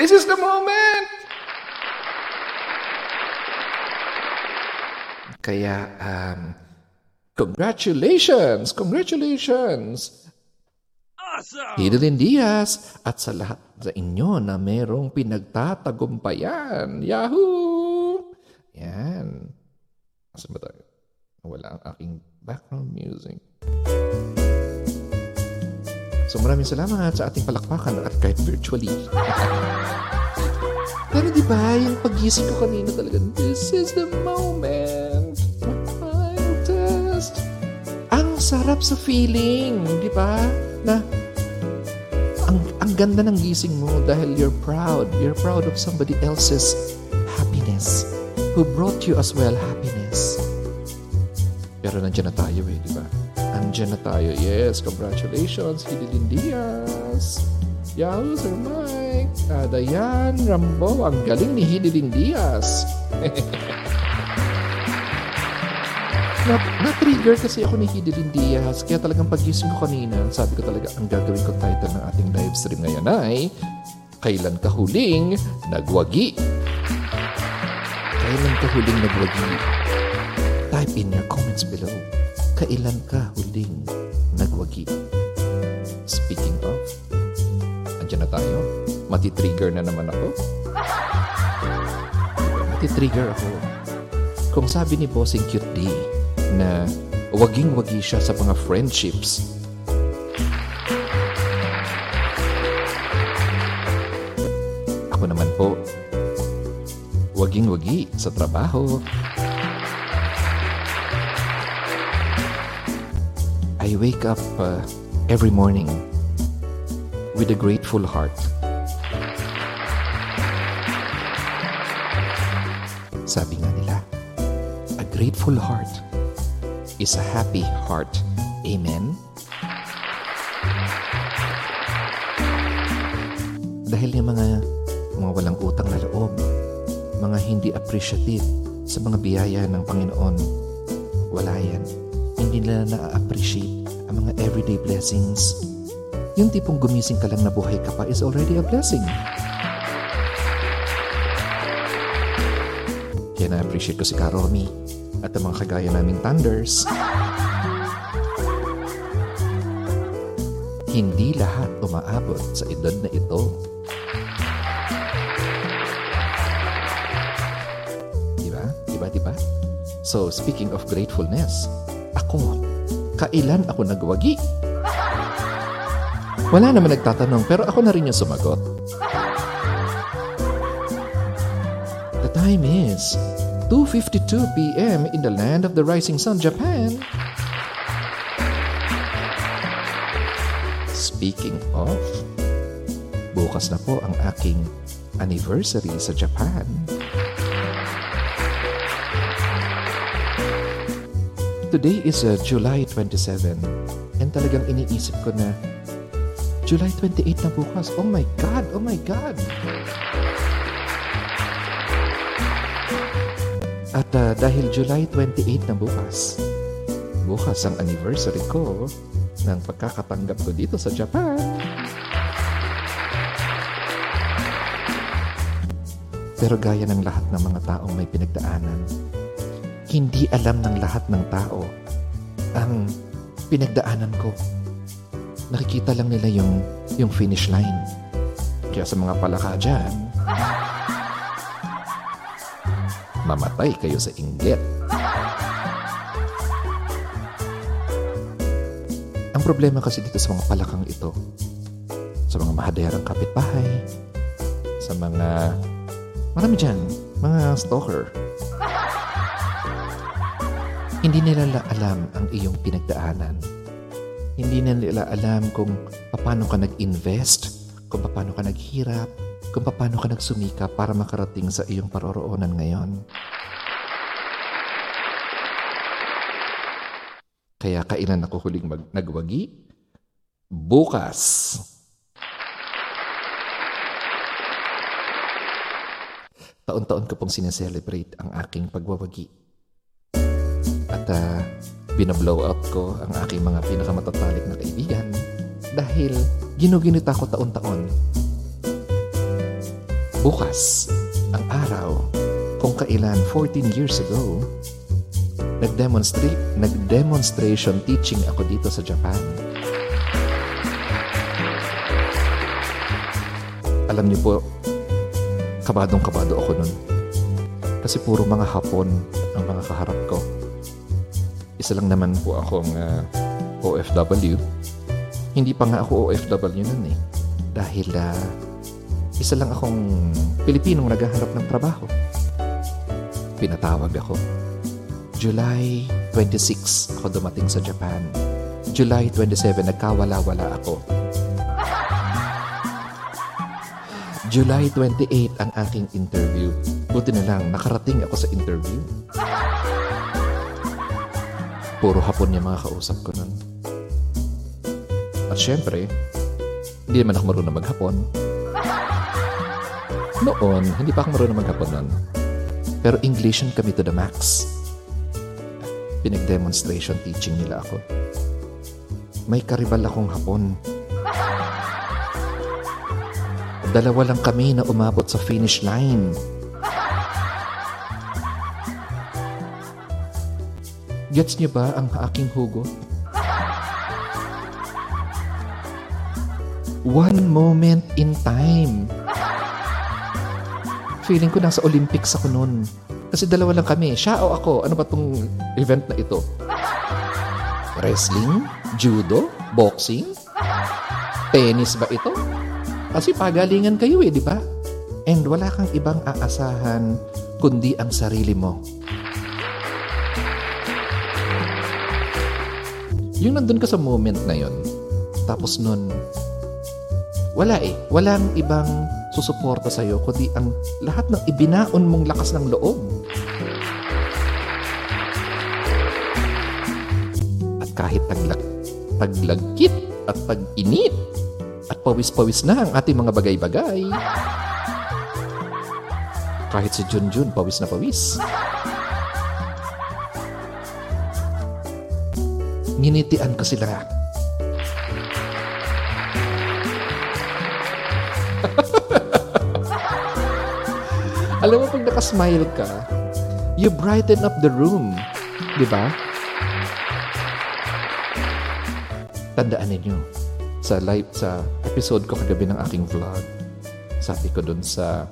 This is the moment! Kaya, um, congratulations! Congratulations! Awesome! Hidilyn Diaz at sa lahat sa inyo na merong pinagtatagumpayan. Yahoo! Yan. Saan ba tayo? Wala ang aking background music. So maraming salamat sa ating palakpakan at kahit virtually. Pero di ba, yung pagising ko kanina talaga, this is the moment. Final test. Ang sarap sa feeling, di ba? Na ang, ang ganda ng gising mo dahil you're proud. You're proud of somebody else's happiness who brought you as well happiness. Pero nandiyan na tayo eh, di ba? Nandiyan na tayo. Yes, congratulations, Hidilyn Diaz. Yahoo, Sir Mike. Uh, Dayan Rambo, ang galing ni Hidilyn Diaz. na, na-trigger kasi ako ni Hidilyn Diaz. Kaya talagang pagising ko kanina, sabi ko talaga, ang gagawin ko title ng ating live stream ngayon ay Kailan ka huling nagwagi? Kailan ka huling nagwagi? Type in your comments below. Kailan ka huling nagwagi? Speaking of, andyan na tayo. Matitrigger na naman ako. Matitrigger ako. Kung sabi ni Bossing Cute D na waging-wagi siya sa mga friendships, ako naman po, waging-wagi sa trabaho. I wake up uh, every morning with a grateful heart. Sabi nga nila, a grateful heart is a happy heart. Amen? Dahil yung mga, mga walang utang na loob, mga hindi appreciative sa mga biyaya ng Panginoon, wala yan. Hindi nila na-appreciate mga everyday blessings. Yung tipong gumising ka lang na buhay ka pa is already a blessing. Kaya na-appreciate ko si Karomi at ang mga kagaya naming Thunders. Hindi lahat umaabot sa edad na ito. Diba? Diba, diba? So, speaking of gratefulness, ako, kailan ako nagwagi? Wala naman nagtatanong pero ako na rin yung sumagot. The time is 2.52 p.m. in the land of the rising sun, Japan. Speaking of, bukas na po ang aking anniversary sa Japan. Today is uh, July 27 and talagang iniisip ko na July 28 na bukas. Oh my God! Oh my God! At uh, dahil July 28 na bukas, bukas ang anniversary ko ng pagkakatanggap ko dito sa Japan. Pero gaya ng lahat ng mga taong may pinagdaanan, hindi alam ng lahat ng tao ang pinagdaanan ko. Nakikita lang nila yung, yung finish line. Kaya sa mga palaka dyan, mamatay kayo sa inggit. Ang problema kasi dito sa mga palakang ito, sa mga mahaderang kapitbahay, sa mga, marami dyan, mga stalker. Hindi nila alam ang iyong pinagdaanan. Hindi nila alam kung paano ka nag-invest, kung paano ka naghirap, kung paano ka nagsumika para makarating sa iyong paroroonan ngayon. Kaya kailan ako huling mag- nagwagi? Bukas. Taon-taon ko pong sineselebrate ang aking pagwawagi. Uh, binablow out ko ang aking mga pinakamatatalik na kaibigan dahil ginuginita ko taon-taon. Bukas, ang araw kung kailan 14 years ago, nag-demonstrate, nag-demonstration teaching ako dito sa Japan. Alam niyo po, kabadong kabado ako nun. Kasi puro mga hapon ang mga kaharap ko. Isa lang naman po akong uh, OFW. Hindi pa nga ako OFW nun eh. Dahil uh, isa lang akong Pilipinong naghahanap ng trabaho. Pinatawag ako. July 26 ako dumating sa Japan. July 27 nagkawala-wala ako. July 28 ang aking interview. Buti na lang, nakarating ako sa interview. Puro hapon yung mga kausap ko nun. At syempre, hindi naman ako marunong maghapon. Noon, hindi pa ako marunong maghapon nun. Pero Englishan kami to the max. Pinag-demonstration teaching nila ako. May karibal akong hapon. Dalawa lang kami na umabot sa finish line. Gets niyo ba ang aking hugot? One moment in time. Feeling ko nasa Olympics ako noon. Kasi dalawa lang kami. Siya o ako. Ano ba tong event na ito? Wrestling? Judo? Boxing? Tennis ba ito? Kasi pagalingan kayo eh, di ba? And wala kang ibang aasahan kundi ang sarili mo. Yung nandun ka sa moment na yon, tapos nun, wala eh. Walang ibang susuporta sa'yo, kundi ang lahat ng ibinaon mong lakas ng loob. At kahit taglag, taglagkit at tag-init at pawis-pawis na ang ating mga bagay-bagay. Kahit si Junjun, pawis na pawis. Nginitian ko sila. Alam mo, pag nakasmile ka, you brighten up the room. Di ba? Tandaan ninyo, sa live, sa episode ko kagabi ng aking vlog, sabi ko dun sa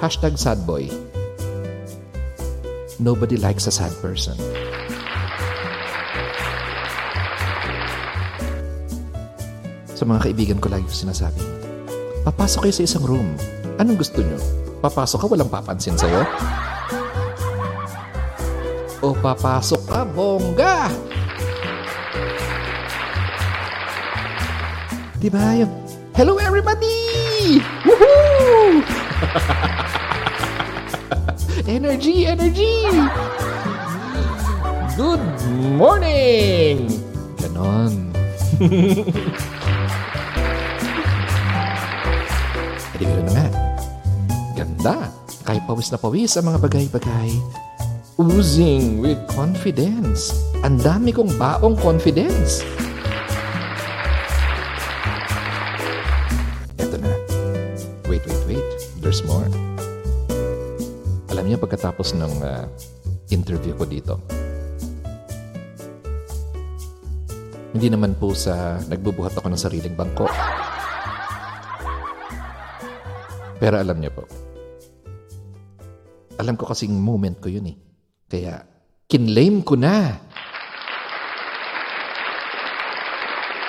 hashtag sadboy, nobody likes a sad person. Sa mga kaibigan ko lagi ko sinasabi, papasok kayo sa isang room. Anong gusto nyo? Papasok ka, walang papansin sa'yo? O papasok ka, bongga! Di ba yung, Hello everybody! Woohoo! energy, energy! Good morning! Ganon. pawis na pawis ang mga bagay-bagay. Oozing with confidence. Ang dami kong baong confidence. Eto na. Wait, wait, wait. There's more. Alam niyo pagkatapos ng uh, interview ko dito, hindi naman po sa nagbubuhat ako ng sariling bangko. Pero alam niyo po, alam ko kasing moment ko yun eh. Kaya, kinlaim ko na.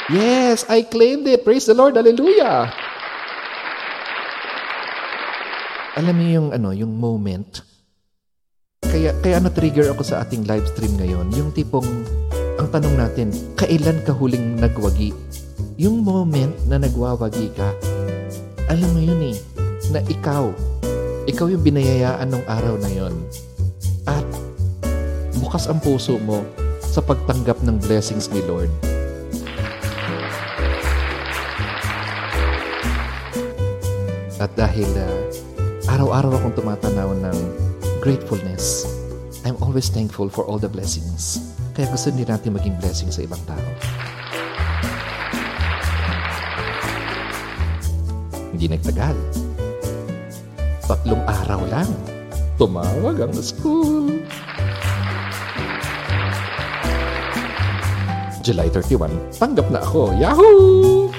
Yes, I claimed it. Praise the Lord. Hallelujah. Alam niyo yung ano, yung moment. Kaya kaya na-trigger ako sa ating live stream ngayon, yung tipong ang tanong natin, kailan ka huling nagwagi? Yung moment na nagwawagi ka, alam mo yun eh, na ikaw, ikaw yung binayayaan ng araw na yon. At bukas ang puso mo sa pagtanggap ng blessings ni Lord. At dahil uh, araw-araw akong tumatanaw ng gratefulness, I'm always thankful for all the blessings. Kaya gusto din natin maging blessing sa ibang tao. Hindi nagtagal. Tatlong araw lang. Tumawag ang school. July 31, tanggap na ako. Yahoo!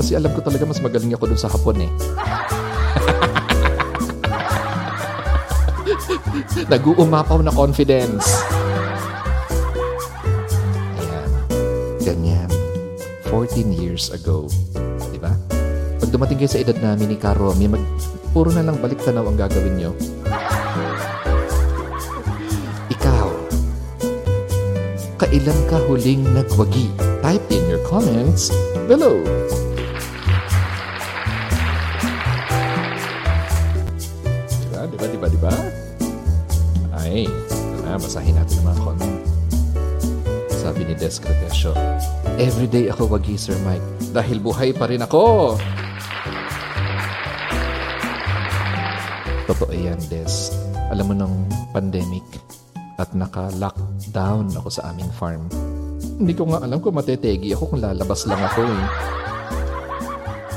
Kasi alam ko talaga mas magaling ako dun sa hapon eh. Nag-uumapaw na confidence. Ayan. Ganyan. 14 years ago. Dumating kayo sa edad namin ni Caro, may mag... Puro na lang balik tanaw ang gagawin nyo. Ikaw, kailan ka huling nagwagi? Type in your comments below. Diba? Diba? Diba? Diba? Ay, na, basahin natin ang mga comment. Sabi ni Des Cretesio, Everyday ako wagi, Sir Mike, dahil buhay pa rin ako. Totoo yan, Des. Alam mo nung pandemic at naka-lockdown ako sa aming farm. Hindi ko nga alam kung matetegi ako kung lalabas lang ako eh.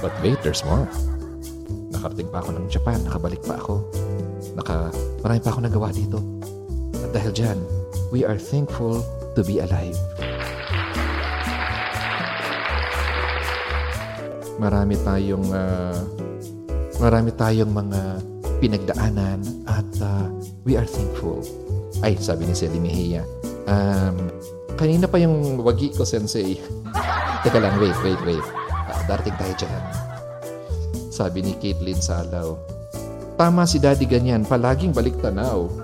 But wait, there's more. Nakarating pa ako ng Japan, nakabalik pa ako. Naka, marami pa ako nagawa dito. At dahil dyan, we are thankful to be alive. Marami tayong uh, marami tayong mga pinagdaanan at uh, we are thankful. Ay, sabi ni Sally Mejia, um, kanina pa yung wagi ko, Sensei. Teka lang, wait, wait, wait. Uh, darating tayo dyan. Sabi ni Caitlin Salaw, Tama si daddy ganyan, palaging balik tanaw.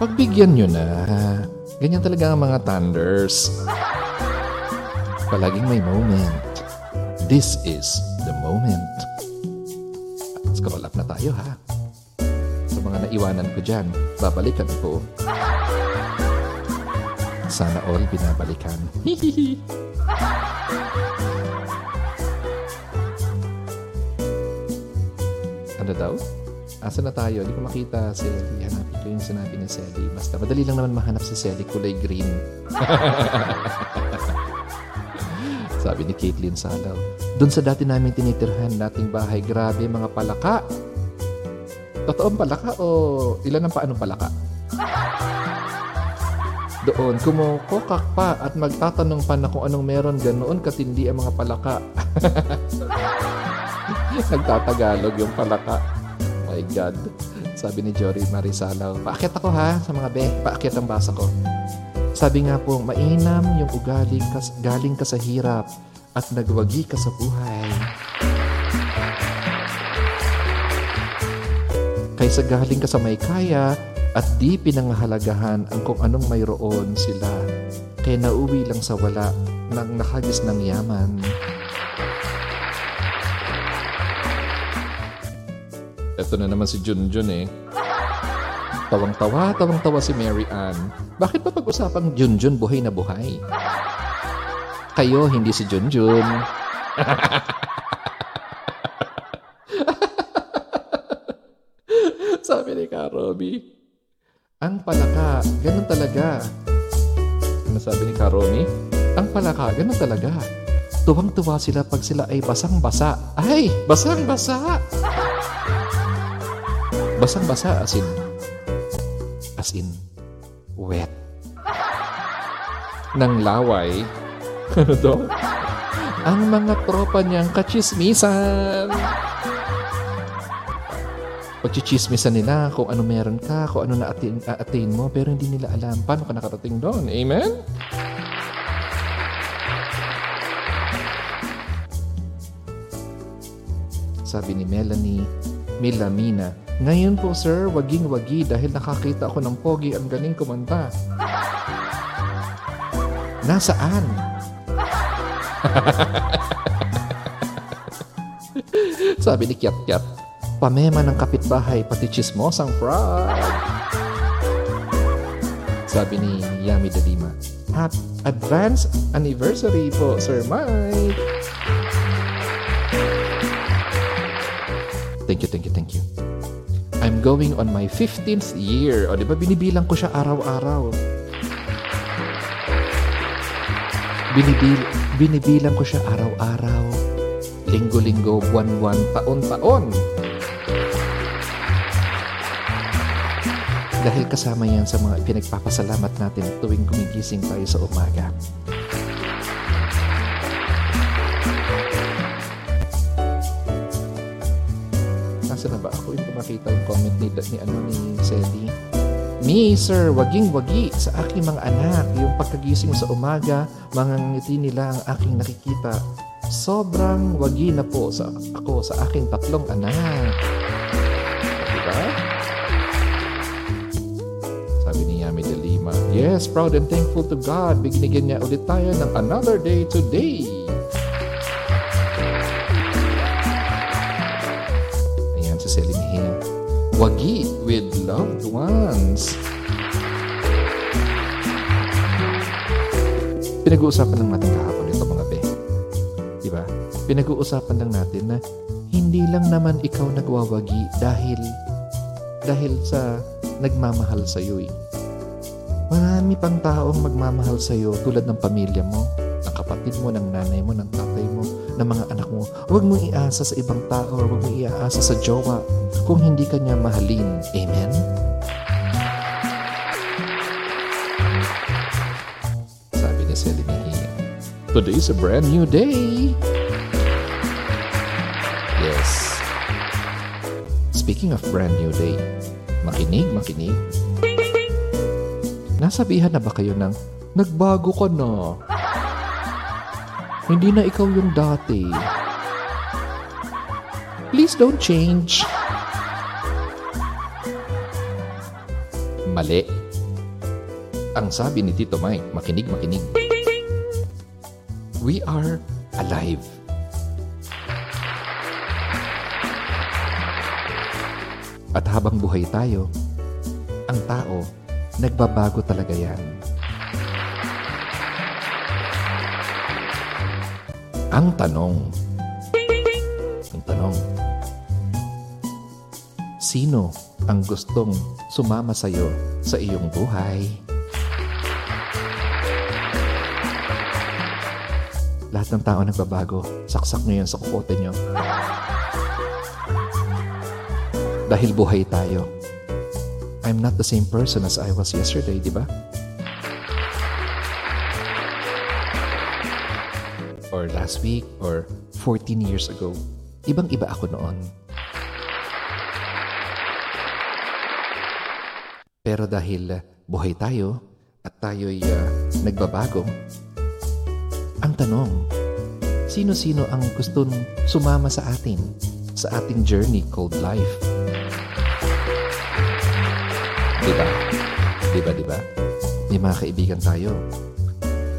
Pagbigyan nyo na. Ganyan talaga ang mga thunders. Palaging may moment. This is the moment. Scroll up na tayo ha. Sa mga naiwanan ko dyan, babalikan ko. Sana all binabalikan. Hihihi. ano daw? Asa na tayo? Hindi ko makita si Selly. Hanapin ko yung sinabi ni Selly. Basta madali lang naman mahanap si Selly. Kulay green. Sabi ni Caitlin Salaw. Doon sa dati namin tinitirhan nating bahay, grabe mga palaka. Totoong palaka o ilan ang paanong palaka? Doon, kumukokak pa at magtatanong pa na kung anong meron ganoon katindi ang mga palaka. Nagtatagalog yung palaka. My God. Sabi ni Jory Marisalaw, paakit ako ha sa mga be, paakit ang basa ko. Sabi nga po, mainam yung ugali kas, galing ka sa hirap at nagwagi ka sa buhay. Kaysa galing ka sa may kaya at di pinangahalagahan ang kung anong mayroon sila kaya nauwi lang sa wala ng nakagis ng yaman. Ito na naman si Junjun eh. Tawang-tawa, tawang-tawa si Mary Ann. Bakit ba pag-usapang Junjun buhay na buhay? Kayo, hindi si Junjun. Sabi ni Karobi. Ang palaka, ganun talaga. Ano sabi ni Karomi? Ang palaka, ganun talaga. Tuwang-tuwa sila pag sila ay basang-basa. Ay, basang-basa! Basang-basa as in, as in, wet. Nang laway. Ano daw? Ang mga tropa niyang kachismisan. Pagchichismisan nila kung ano meron ka, kung ano na-attain, attain mo, pero hindi nila alam paano ka nakarating doon. Amen? Sabi ni Melanie, Milamina, ngayon po sir, waging-wagi dahil nakakita ako ng pogi ang galing kumanta. Nasaan? Sabi ni Kiat Kiat, pamema ng kapitbahay pati chismosang frog. Sabi ni Yami Dalima, Happy advance anniversary po, Sir Mike. Thank you, thank you, thank you. I'm going on my 15th year. O, di ba binibilang ko siya araw-araw. Binibil, binibilang ko siya araw-araw. Linggo-linggo, buwan-buwan, taon-taon. Dahil kasama yan sa mga pinagpapasalamat natin tuwing gumigising tayo sa umaga. Nasaan na ba ako yung makita yung comment ni, ni, ano, ni Sally? Me, sir, waging-wagi sa aking mga anak. Yung pagkagising sa umaga, mga ngiti nila ang aking nakikita. Sobrang wagi na po sa ako sa aking tatlong anak. Diba? Sabi ni Yami de Lima, Yes, proud and thankful to God. Binigyan niya ulit tayo ng another day today. Wagi with loved ones. Pinag-uusapan lang natin kahapon ito mga be. Diba? Pinag-uusapan lang natin na hindi lang naman ikaw nagwawagi dahil dahil sa nagmamahal sa iyo eh. Marami pang taong magmamahal sa iyo tulad ng pamilya mo, ng kapatid mo, ng nanay mo, ng tatay mo, ng mga anak mo. Huwag mong iasa sa ibang tao huwag mong iasa sa jowa kung hindi ka niya mahalin. Amen? Sabi ni Celine Mejia, Today is a brand new day. Yes. Speaking of brand new day, makinig, makinig. Nasabihan na ba kayo ng nagbago ka na? Hindi na ikaw yung dati. Please don't change. Mali. Ang sabi ni Tito Mike, makinig, makinig. We are alive. At habang buhay tayo, ang tao, nagbabago talaga yan. Ang tanong, ang tanong, sino ang gustong sumama sa iyo sa iyong buhay? Lahat ng tao nagbabago. Saksak nyo yan sa kukote nyo. Dahil buhay tayo. I'm not the same person as I was yesterday, di ba? Or last week, or 14 years ago. Ibang-iba ako noon. Pero dahil uh, buhay tayo at tayo'y uh, nagbabago, ang tanong, sino-sino ang gustong sumama sa atin sa ating journey called life? Di ba? Di ba, di ba? May mga kaibigan tayo.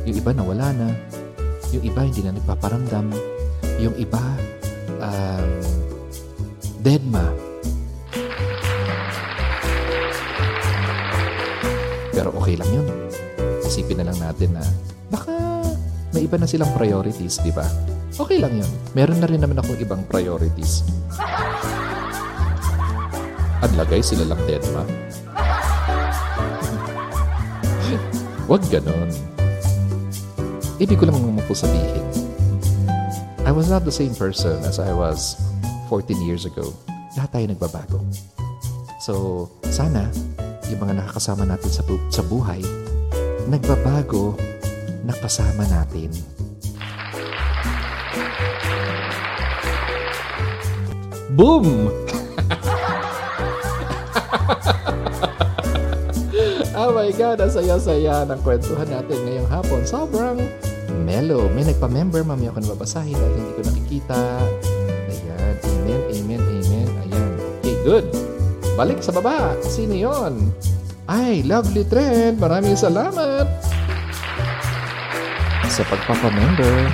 Yung iba nawala na. Yung iba hindi na nagpaparamdam. Yung iba, um, dead ma. Pero okay lang yun. Isipin na lang natin na baka may iba na silang priorities, di ba? Okay lang yun. Meron na rin naman akong ibang priorities. At lagay sila lang dead ma. Huwag ganon. Ibig ko lang naman po sabihin. I was not the same person as I was 14 years ago. Lahat tayo nagbabago. So, sana, yung mga nakakasama natin sa, bu- sa buhay, nagbabago, nakasama natin. Boom! oh my God, ang saya-saya ng kwentuhan natin ngayong hapon. Sobrang mellow. May nagpa-member, mami ako nababasahin dahil hindi ko nakikita. Ayan, amen, amen, amen. Ayan. Okay, good. Balik sa baba. Sino yon? Ay, lovely trend. Maraming salamat. Sa pagpapamember,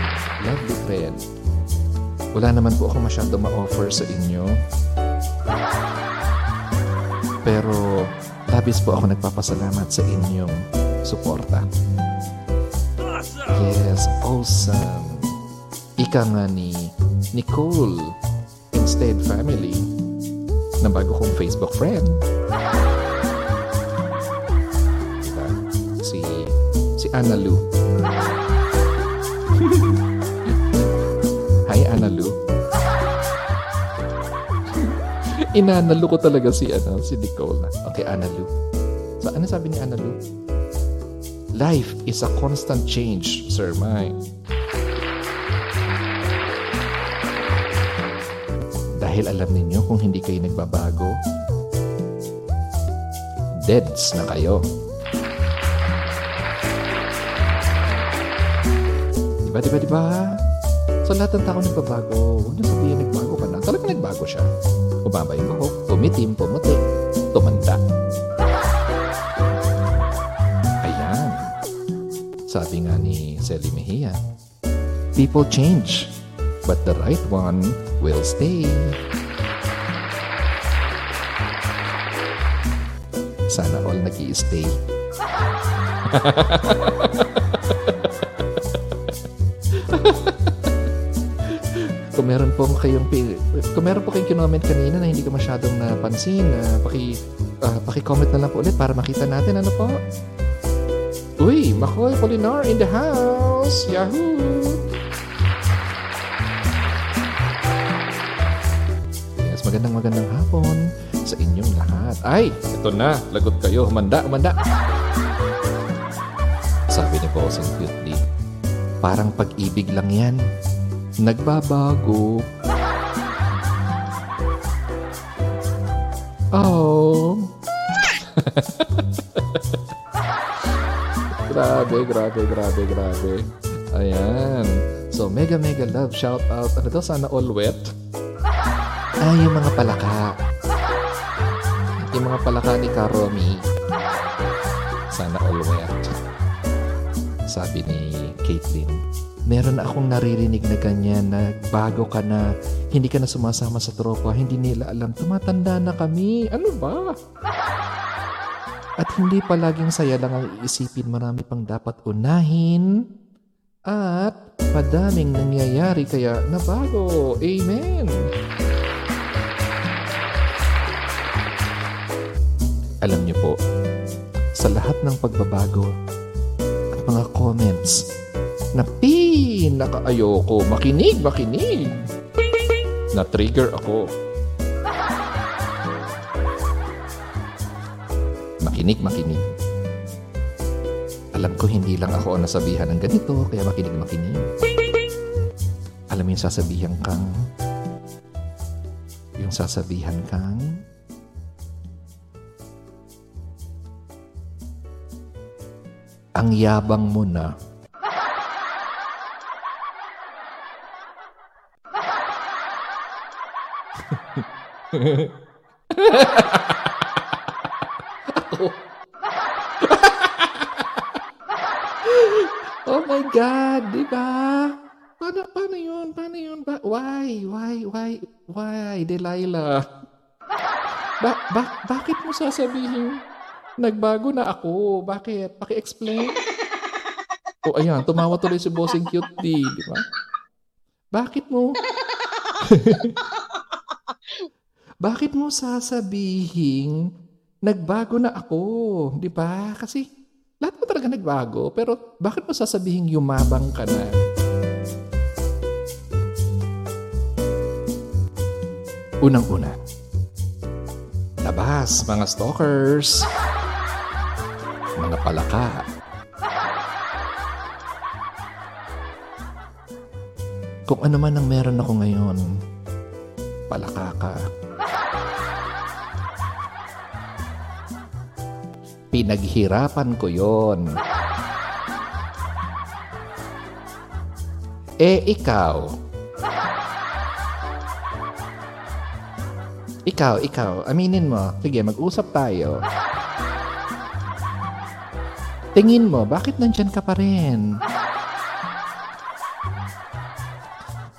lovely trend. Wala naman po ako masyado ma-offer sa inyo. Pero labis po ako nagpapasalamat sa inyong suporta. Yes, awesome. Ika nga ni Nicole Instead Family na bago kong Facebook friend. Diba? Si, si Anna Lu. Hi, Anna Lu. Inanalu ko talaga si, ano, si Nicole. Okay, Anna Lu. So, ano sabi ni Anna Lu? Life is a constant change, Sir Mike. Dahil alam ninyo kung hindi kayo nagbabago, deads na kayo. Diba, diba, diba? So lahat ng tao nagbabago. Huwag niyo sabihin nagbago ka na. Talaga nagbago siya. Umaba yung buhok, tumitim, pumuti, tumanda. Ayan. Sabi nga ni Sally Mejia, People change, but the right one will stay. Sana all nag stay kung meron po kayong kung meron po kayong kinoment kanina na hindi ko masyadong napansin, na paki ah, paki-comment na lang po ulit para makita natin ano po. Uy, Makoy Polinar in the house. Yahoo! Magandang magandang hapon sa inyong lahat. Ay, ito na. Lagot kayo. Humanda, humanda. Sabi ni Bossing Cutely, parang pag-ibig lang yan. Nagbabago. Oh. grabe, grabe, grabe, grabe. Ayan. So, mega, mega love. Shout out. Ano to? Sana all wet? Ay, yung mga palaka. Yung mga palaka ni Karomi. Sana all wet. Sabi ni Caitlyn, meron akong naririnig na ganyan na bago ka na, hindi ka na sumasama sa tropa, hindi nila alam, tumatanda na kami. Ano ba? At hindi palaging saya lang ang iisipin, marami pang dapat unahin. At madaming nangyayari kaya nabago. Amen. Alam niyo po, sa lahat ng pagbabago at mga comments na pinakaayoko, makinig, makinig. Na-trigger ako. Makinig, makinig. Alam ko hindi lang ako ang nasabihan ng ganito, kaya makinig, makinig. Alam mo yung sasabihan kang, yung sasabihan kang, ang yabang mo na. Oh my God, di ba? Paano, paano yun? Paano yun? Ba- why? Why? Why? Why? Delilah? Ba- ba- bakit mo sasabihin nagbago na ako? Bakit? Paki-explain. O oh, ayan, tumawa tuloy si Bossing Cute D, di ba? Bakit mo? bakit mo sasabihin nagbago na ako? Di ba? Kasi lahat mo talaga nagbago. Pero bakit mo sasabihin yumabang ka na? Unang-una, labas mga stalkers, mga palaka. Kung ano man ang meron ako ngayon, palaka ka. Pinaghirapan ko yon. Eh, ikaw. Ikaw, ikaw, aminin mo. Sige, mag-usap tayo. Tingin mo, bakit nandyan ka pa rin?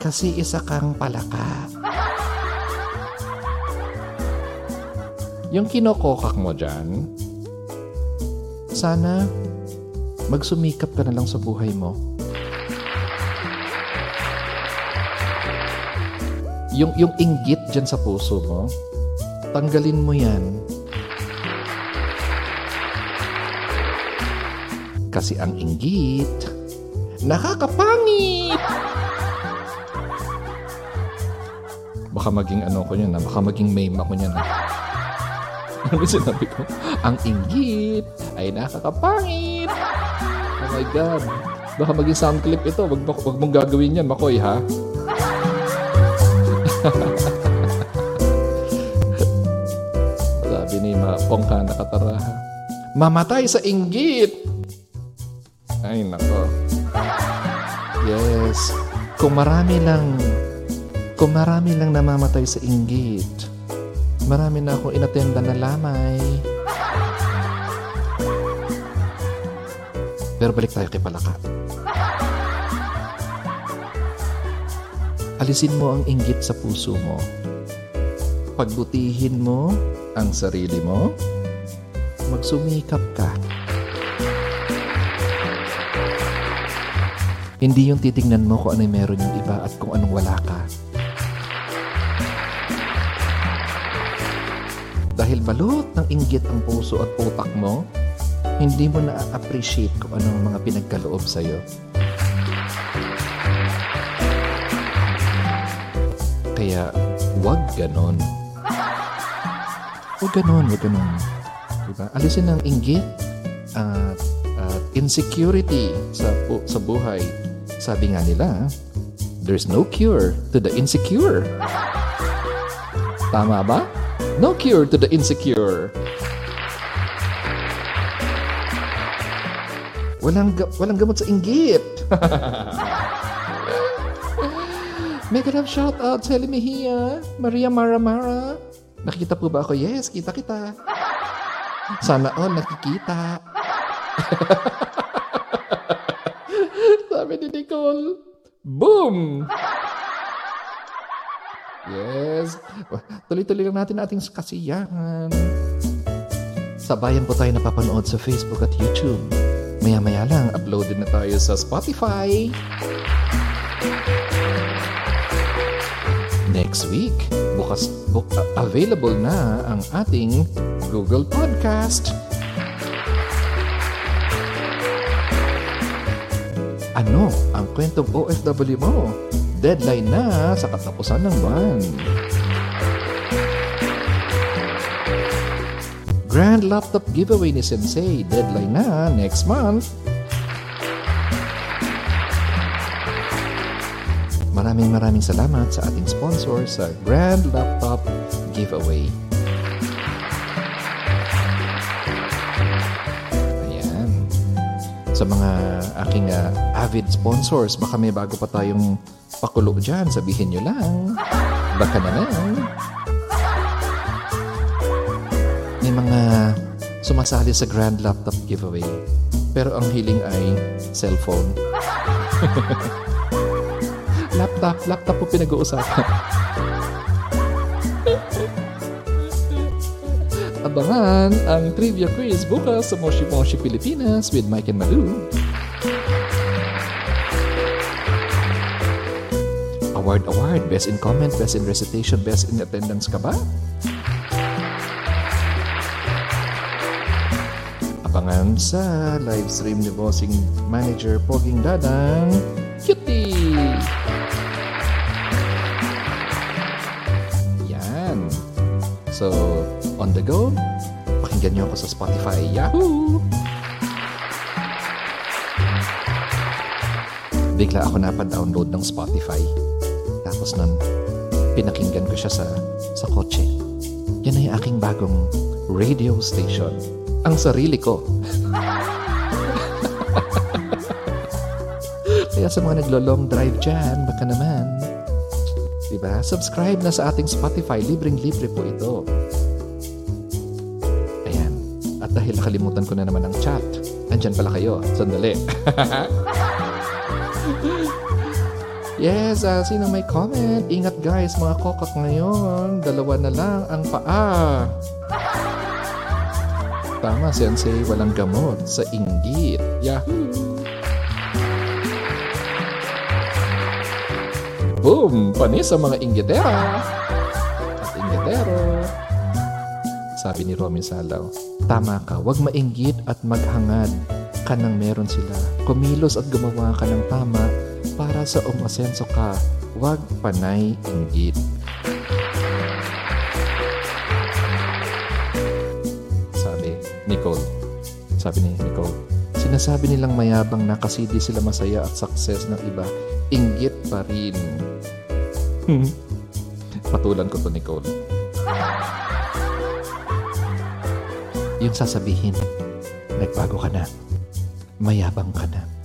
Kasi isa kang palaka. Yung kinokokak mo dyan, sana magsumikap ka na lang sa buhay mo. Yung, yung inggit dyan sa puso mo, tanggalin mo yan. Kasi ang inggit, nakakapangit! Baka maging ano ko yan, baka maging meme ako niyan. Ano sinabi ko? Ang inggit ay nakakapangit! Oh my God! Baka maging sound clip ito. Wag, wag mong gagawin yan, Makoy, ha? Sabi ni Mapong ka nakataraha. Mamatay sa inggit! Ay, nako. Yes. Kung marami lang, kung marami lang namamatay sa inggit, marami na akong inatenda na lamay. Pero balik tayo kay Palaka. Alisin mo ang inggit sa puso mo. Pagbutihin mo ang sarili mo. Magsumikap ka. Hindi yung titingnan mo kung ano yung meron yung iba at kung anong wala ka. Dahil balot ng inggit ang puso at utak mo, hindi mo na-appreciate kung anong mga pinagkaloob sa'yo. Kaya, wag ganon. Wag ganon, wag ganon. Diba? Alisin ang inggit at, at insecurity sa, sa buhay. Sabi nga nila, there's no cure to the insecure. Tama ba? No cure to the insecure. Walang, ga- walang gamot sa inggit. Mega love shout out sa Mejia, Maria Mara Mara. Nakikita po ba ako? Yes, kita kita. Sana all nakikita. Sabi ni Nicole, boom! Yes. Tuloy-tuloy lang natin ating kasiyahan. Sabayan po tayo napapanood sa Facebook at YouTube. Maya-maya lang, uploaded na tayo sa Spotify. Next week, bukas bu- available na ang ating Google Podcast. Ano ang kwentong OFW mo? Deadline na sa katapusan ng buwan. Grand laptop giveaway ni Sensei. Deadline na next month. Maraming maraming salamat sa ating sponsor sa Grand Laptop Giveaway. Ayan. Sa mga aking uh, avid sponsors, baka may bago pa tayong pakulo dyan. Sabihin nyo lang. Baka naman. May mga sumasali sa Grand Laptop Giveaway. Pero ang hiling ay cellphone. laptop, laptop po pinag-uusapan. Abangan ang trivia quiz bukas sa Moshi Moshi Pilipinas with Mike and Malu. Award Award, Best in Comment, Best in Recitation, Best in Attendance ka ba? Abangan sa live stream ni Bossing Manager Poging Dadang Cutie! Yan. So, on the go, pakinggan niyo ako sa Spotify. Yahoo! Bigla ako napadownload ng Spotify. Tapos nun, pinakinggan ko siya sa, sa kotse. Yan ay aking bagong radio station. Ang sarili ko. Kaya sa mga naglo-long drive dyan, baka naman. Diba? Subscribe na sa ating Spotify. Libreng-libre po ito. Ayan. At dahil nakalimutan ko na naman ang chat, andyan pala kayo. Sandali. yes, uh, sino may comment? Ingat guys, mga kokak ngayon. Dalawa na lang ang paa. Tama, sensei, walang gamot sa inggit. Yahoo! Boom! Panis sa mga inggitera! At inggitero. Sabi ni Romy Salaw, Tama ka, huwag mainggit at maghangad ka nang meron sila. Kumilos at gumawa ka ng tama para sa umasenso ka. Huwag panay inggit. Sabi, Nicole. Sabi ni Nicole, sinasabi nilang mayabang na kasi di sila masaya at success ng iba. Inggit pa rin. Patulan ko to, Nicole. Yung sasabihin, nagbago ka na. Mayabang ka na.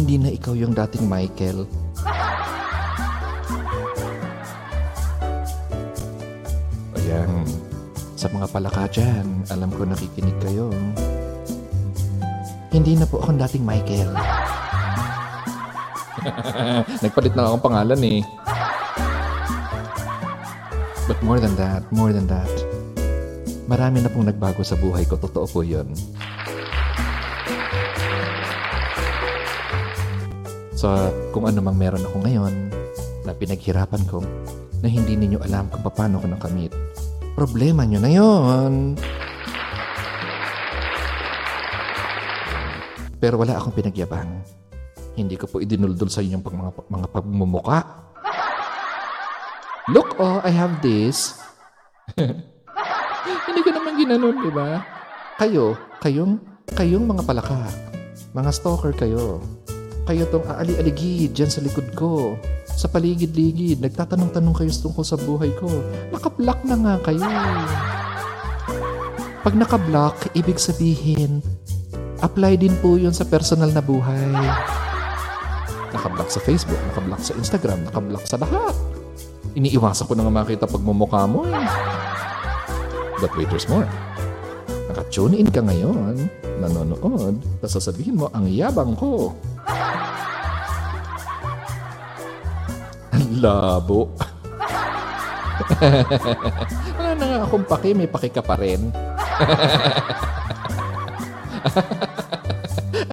Hindi na ikaw yung dating Michael. Ayan. Sa mga palaka dyan, alam ko nakikinig kayo. Hindi na po akong dating Michael. Nagpalit na akong pangalan eh. But more than that, more than that, marami na pong nagbago sa buhay ko. Totoo po yun. So, kung ano mang meron ako ngayon, na pinaghirapan ko, na hindi ninyo alam kung paano ko nakamit, problema nyo na yon. Pero wala akong pinagyabang. Hindi ko po idinuldol sa inyong pag mga, mga pagmumuka. Look, oh, I have this. Hindi ko naman ginanon, di ba? Kayo, kayong, kayong mga palaka. Mga stalker kayo. Kayo tong aali-aligid dyan sa likod ko. Sa paligid-ligid, nagtatanong-tanong kayo tungkol sa buhay ko. Nakablock na nga kayo. Pag nakablock, ibig sabihin, apply din po yun sa personal na buhay. Nakablock sa Facebook, nakablock sa Instagram, nakablock sa lahat. Iniiwasan ko na nga makita pagmumukha mo eh. But wait, there's more. Naka-tune in ka ngayon, nanonood, sasabihin mo, ang yabang ko. Labo. Wala na nga akong paki, may paki ka pa rin.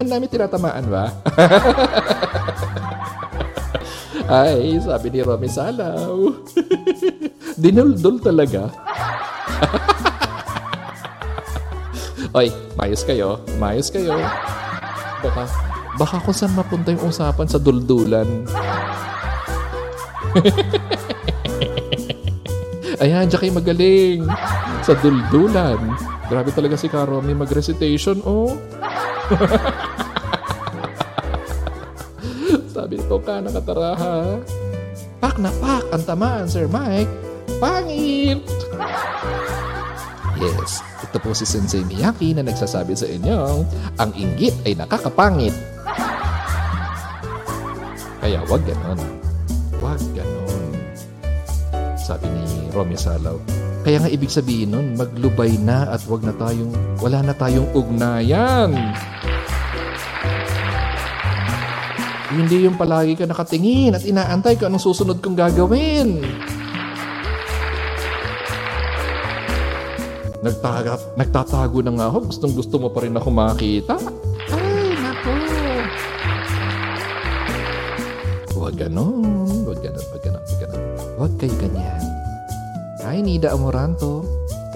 Ang dami tinatamaan ba? Ay, sabi ni Romy Salaw. Dinuldol talaga. Oy, mayos kayo. Mayos kayo. Baka, baka kung saan mapunta yung usapan sa duldulan. Ayan, kayo magaling. Sa duldulan. Grabe talaga si Karomi mag-recitation, oh. Sabi ko ka, nakataraha. Pak na pak ang tamaan, Sir Mike. Pangit! Yes, ito po si Sensei Miyaki na nagsasabi sa inyo, ang inggit ay nakakapangit. Kaya wag ganon. Wag ganon. Sabi ni Romeo Salaw, Kaya nga ibig sabihin nun, maglubay na at wag na tayong, wala na tayong ugnayan. Hindi yung palagi ka nakatingin at inaantay kung anong susunod kong gagawin. Nagtaga, nagtatago na nga ako. Gustong gusto mo pa rin ako makita. Ay, nako. Huwag ganon. Huwag ganon, huwag ganon, huwag ganon. Huwag kayo ganyan. Ay, Nida Amoranto.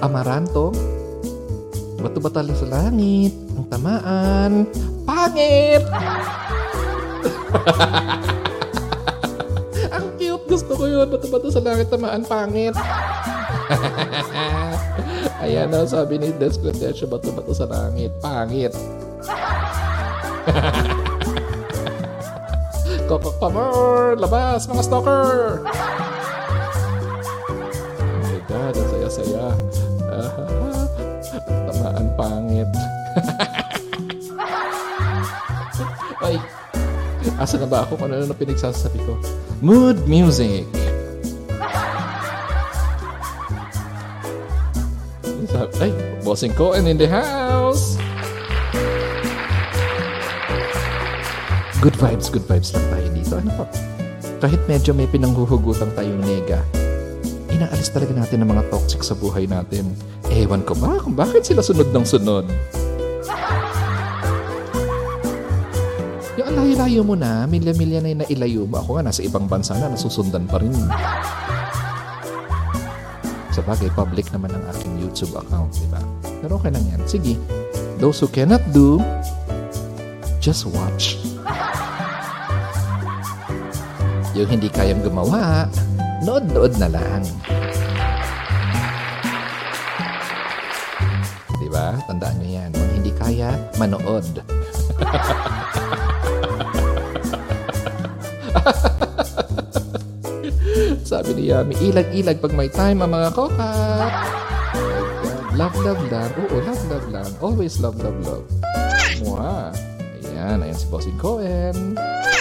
Amaranto. Bato ba tala sa langit? Ang tamaan. Pangit! Ang cute. Gusto ko yun. Bato-bato sa langit, tamaan, pangit. Ayan na, sabi ni Des Cletesio, bato-bato sa langit, pangit. Kokok pamor! Labas, mga stalker! Oh my God, ang saya-saya. Tamaan, pangit. Ay, asa na ba ako kung ano na pinagsasabi ko? Mood music. Bossing and in the house. Good vibes, good vibes lang tayo dito. Ano po? Kahit medyo may pinanghuhugutang tayong nega, inaalis talaga natin ang mga toxic sa buhay natin. Ewan ko ba kung bakit sila sunod ng sunod. Yung layo-layo mo na, milya-milya na yung nailayo mo. Ako nga, nasa ibang bansa na, nasusundan pa rin. Sa bagay, public naman ang aking YouTube account, di ba? Pero okay lang yan. Sige, those who cannot do, just watch. Yung hindi kayang gumawa, nood-nood na lang. Di ba? Tandaan nyo yan. Kung hindi kaya, manood. Sabi ni Yami, ilag-ilag pag may time ang mga kokat. Love, love lang. Oo, love, love lang. Always love, love, love. Mwah. Ayan, ayan si Bossing Cohen.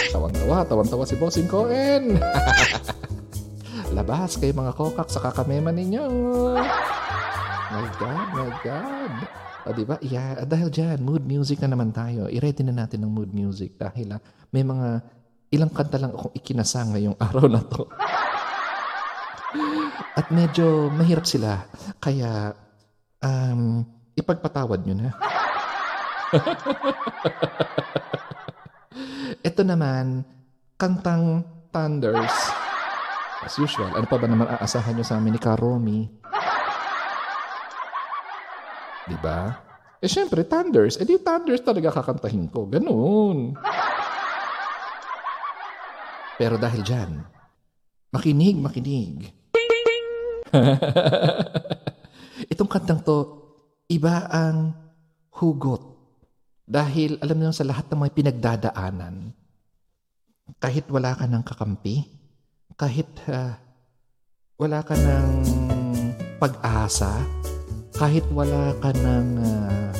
Tawang-tawa, tawang-tawa si Bossing Cohen. Labas kayo mga kokak sa kakamema ninyo. My God, my God. O, di ba? Yeah, dahil dyan, mood music na naman tayo. I-ready na natin ng mood music dahil ah, may mga ilang kanta lang akong ikinasang ngayong araw na to. At medyo mahirap sila. Kaya, um, ipagpatawad nyo na. Ito naman, kantang Thunders. As usual, ano pa ba naman aasahan nyo sa amin ni Karomi? Di ba? Eh syempre, Thunders. Eh di Thunders talaga kakantahin ko. Ganun. Pero dahil dyan, makinig, makinig. Itong kantang to, iba ang hugot. Dahil alam niyo sa lahat ng mga pinagdadaanan, kahit wala ka ng kakampi, kahit ah, wala ka ng pag-asa, kahit wala ka ng ah,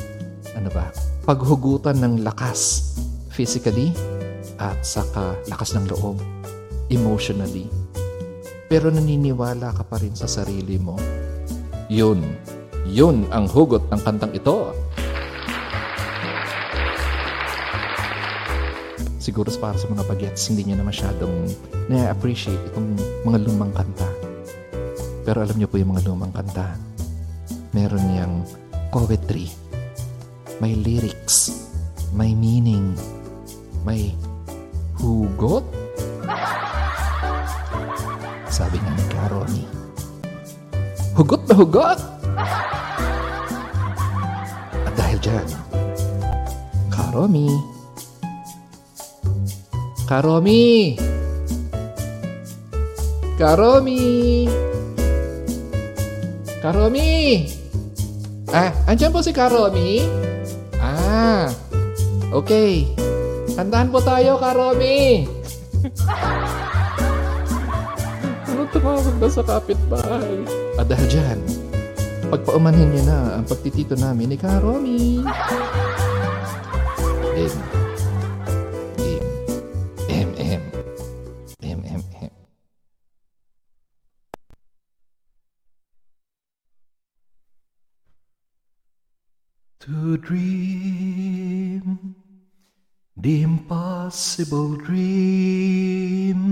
ano ba, paghugutan ng lakas physically at saka lakas ng loob emotionally pero naniniwala ka pa rin sa sarili mo yun. Yun ang hugot ng kantang ito. Siguro para sa mga bagets hindi niya na masyadong na-appreciate itong mga lumang kanta. Pero alam niyo po yung mga lumang kanta. Meron niyang poetry. May lyrics. May meaning. May hugot. Sabi hugot na hugot at dahil dyan Karomi Karomi Karomi Karomi Ah, andyan po si Karomi? Ah, okay. Kantahan po tayo, Karomi. ano tumawag na sa kapitbahay? At dyan, pagpaumanhin niya na ang pagtitito namin ni Karomi. Then, To dream the impossible dream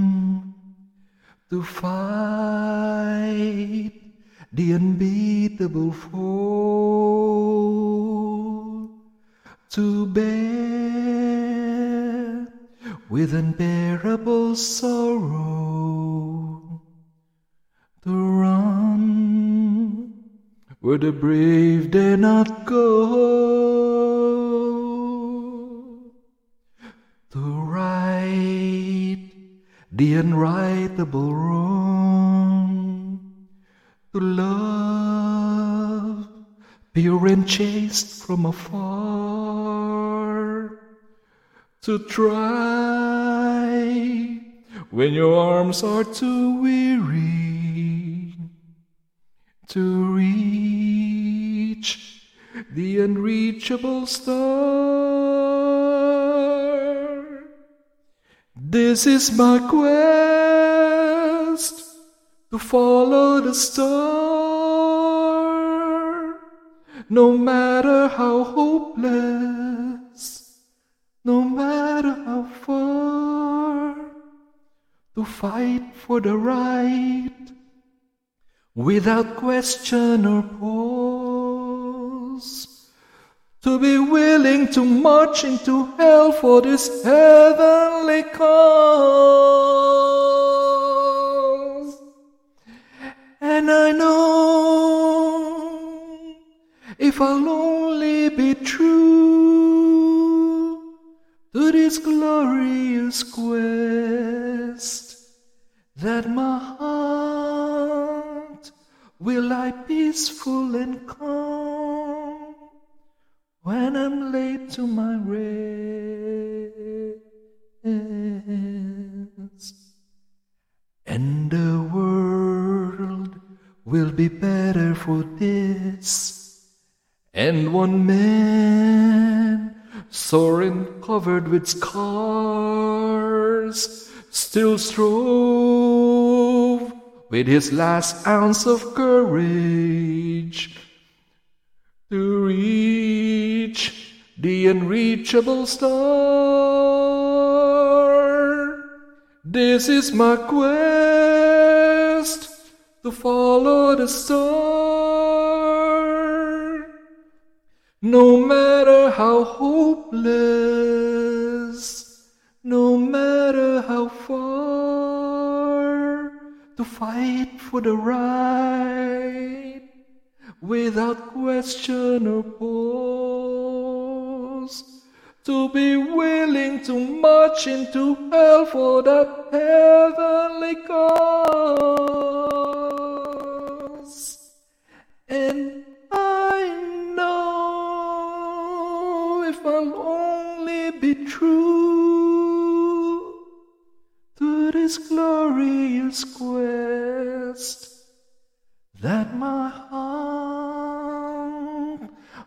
to fight the unbeatable foe to bear with unbearable sorrow to run. Where the brave dare not go to right the unrightable wrong love pure and chaste from afar to try when your arms are too weary to reach the unreachable star. This is my quest to follow the star, no matter how hopeless, no matter how far, to fight for the right without question or pause. To be willing to march into hell for this heavenly cause. And I know if I'll only be true to this glorious quest, that my heart will lie peaceful and calm when I'm laid to my rest. And the world will be better for this. And one man, sore and covered with scars, still strove with his last ounce of courage to reach the unreachable star. This is my quest to follow the star. No matter how hopeless, no matter how far, to fight for the right without question or pause. To be willing to march into hell for that heavenly cause. And I know if I'll only be true to this glorious quest, that my heart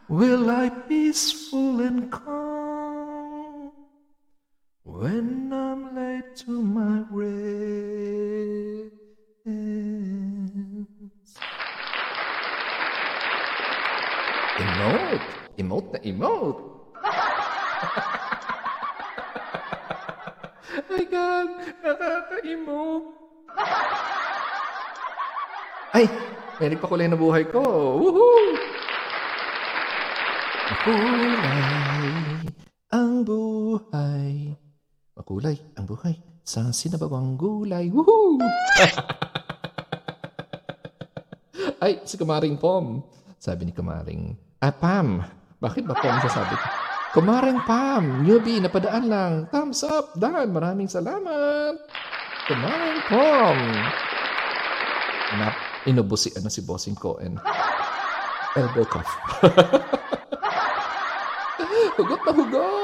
will lie peaceful and calm when I'm laid to my rest. Emote! Emote na emote! My God! Nakaka-emote! Ay! May nagpakulay na buhay ko! Woohoo! Makulay ang buhay. Makulay ang buhay sa sinabawang gulay. Woohoo! Ay, si Kumaring Pom. Sabi ni Kumaring, ah, Pam. Bakit ba Pom sasabi ko? Kumaring Pam, newbie, napadaan lang. Thumbs up, Dan. Maraming salamat. Kumaring Pom. Na, inubos si, ano, si Bossing Cohen. Elbow cuff. hugot na hugot.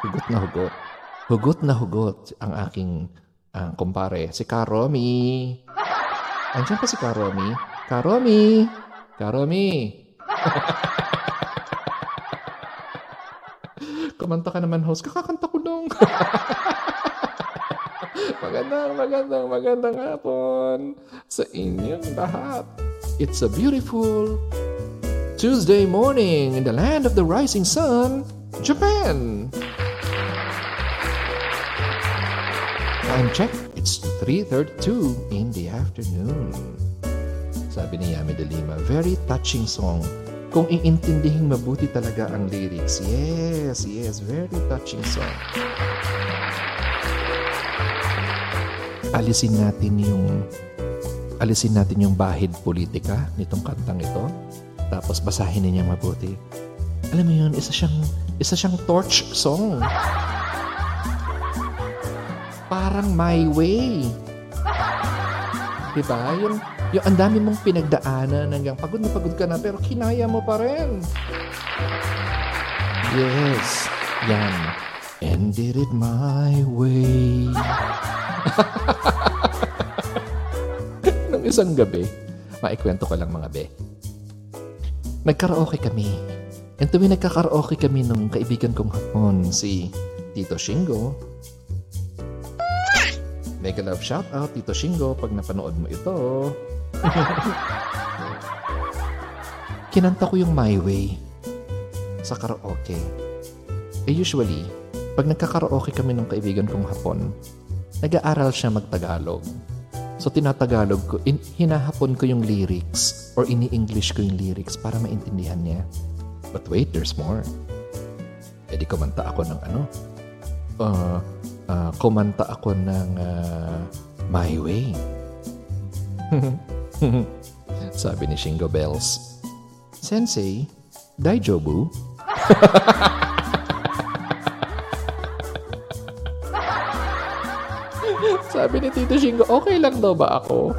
Hugot na hugot. Hugot na hugot ang aking ah, kumpare, si Karomi. Andiyan pa si Karomi. Karomi! Karomi! Kumanta ka naman, host. Kakakanta ko lang. magandang, magandang, magandang hapon sa inyong lahat. It's a beautiful Tuesday morning in the land of the rising sun, Japan. Time check, it's 3.32 in the afternoon. Sabi ni Yami de Lima, very touching song. Kung iintindihin mabuti talaga ang lyrics. Yes, yes, very touching song. Alisin natin yung alisin natin yung bahid politika nitong kantang ito. Tapos basahin niya mabuti. Alam mo yun, isa siyang, isa siyang torch song. Parang My Way. Diba? Yung, yung ang dami mong pinagdaanan hanggang pagod na pagod ka na pero kinaya mo pa rin. Yes. Yan. And did it my way. Nung isang gabi, maikwento ko lang mga be. Nagkaraoke kami. And tuwing nagkakaraoke kami nung kaibigan kong hapon, si Tito Shingo. Mega love shout out, Tito Shingo, pag napanood mo ito. Kinanta ko yung My Way sa karaoke. Eh usually, pag nagkakaraoke kami ng kaibigan kong hapon, nag-aaral siya magtagalog. So tinatagalog ko, in, hinahapon ko yung lyrics or ini-English ko yung lyrics para maintindihan niya. But wait, there's more. E di kumanta ako ng ano? Uh, uh, kumanta ako ng uh, My Way. Sabi ni Shingo Bells. Sensei, Daijobu? Sabi ni Tito Shingo, okay lang daw ba ako?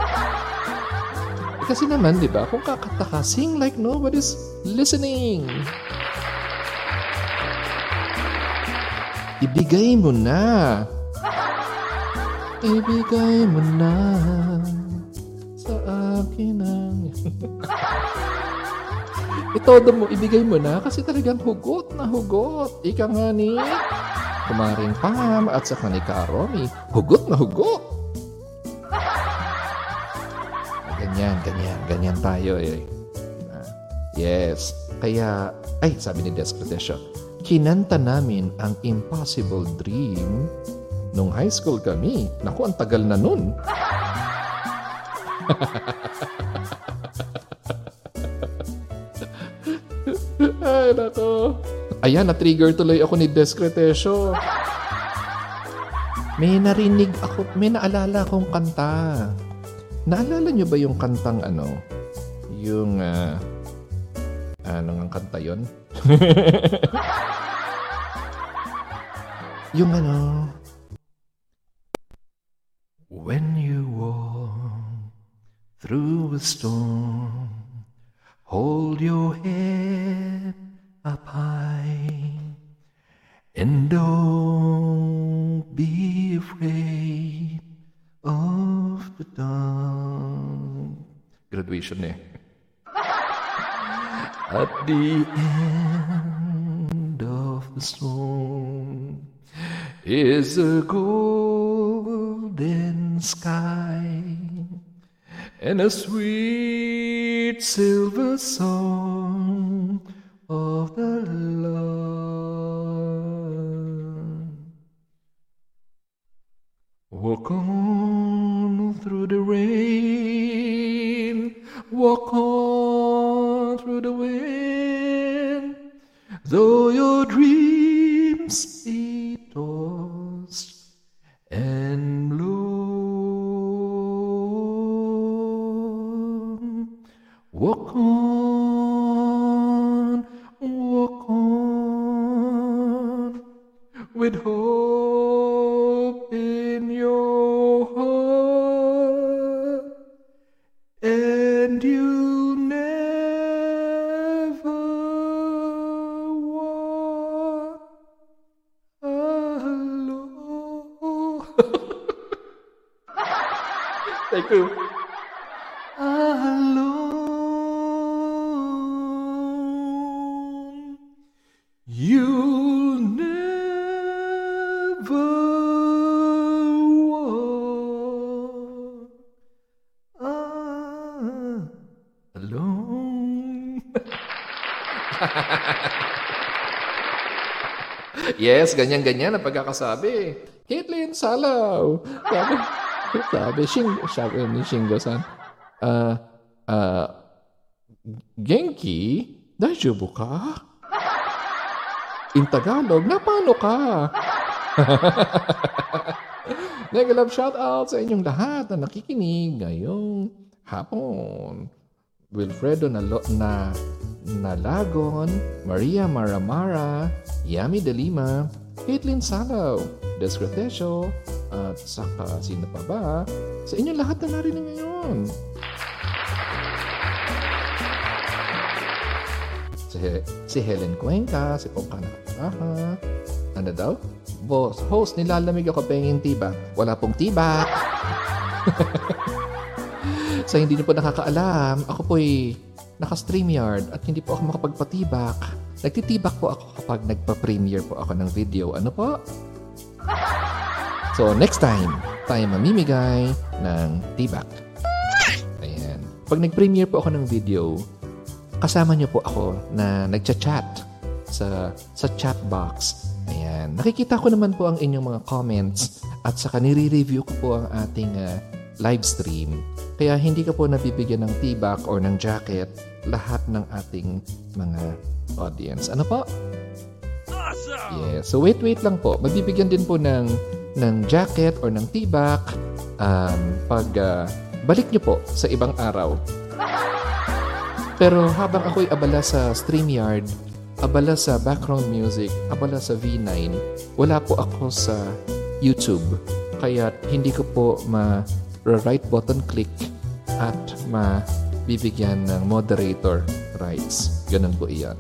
Kasi naman, di ba, kung kakanta ka, sing like nobody's listening. Ibigay mo na. Ibigay mo na sa akin ang... Itodo mo, ibigay mo na kasi talagang hugot na hugot. Ika nga ni Kumaring Pam at sa ni Karomi. Hugot na hugot. Ganyan, ganyan, ganyan tayo eh. Diba? Yes. Kaya, ay, sabi ni Desk Protesio, kinanta namin ang Impossible Dream nung high school kami. Naku, ang tagal na nun. Ay, nako. Ayan, na-trigger tuloy ako ni Descretesio. May narinig ako, may naalala akong kanta. Naalala niyo ba yung kantang ano? Yung, ah, ano nga kanta yun? yung ano, When you walk through a storm, hold your head up high and don't be afraid of the dark. Graduation eh. At the end of the storm is a golden sky and a sweet silver song of the Lord. Walk on through the rain, walk on through the wind, though your dreams be tossed and blown. Walk on, walk on, with hope You. Alone. You'll never walk alone. yes, ganyan-ganyan ang pagkakasabi. Caitlyn Salaw. Sabi, sabi, Shing, sabi ni Shingo-san, ah, ah, Genki, daijoubu ka? In Tagalog, na paano ka? Mega love shout out sa inyong lahat na nakikinig ngayong hapon. Wilfredo na, na Nalagon, Maria Maramara, Yami De Lima, Caitlin Salaw, Des Gratesio, at saka sino pa ba? Sa inyong lahat na narinig ngayon. Si, si Helen Cuenca, si Pongkana Kaparaha, ano daw? Boss, host, nilalamig ako penging tiba. Wala pong tiba. Sa hindi niyo po nakakaalam, ako po'y naka-StreamYard at hindi po ako makapagpatibak. Nagtitibak po ako kapag nagpa-premiere po ako ng video. Ano po? So, next time, tayo mamimigay ng tibak. Ayan. Pag nag-premiere po ako ng video, kasama niyo po ako na nagcha-chat sa, sa chat box. Ayan. Nakikita ko naman po ang inyong mga comments at saka nire-review ko po ang ating uh, live stream. Kaya hindi ka po nabibigyan ng tibak or ng jacket lahat ng ating mga audience. Ano po? Awesome! Yeah. So wait, wait lang po. Magbibigyan din po ng ng jacket or ng tibak um, pag uh, balik nyo po sa ibang araw. Pero habang ako'y abala sa StreamYard, abala sa background music, abala sa V9, wala po ako sa YouTube. Kaya hindi ko po ma right button click at mabibigyan ng moderator rights. Ganun po iyan.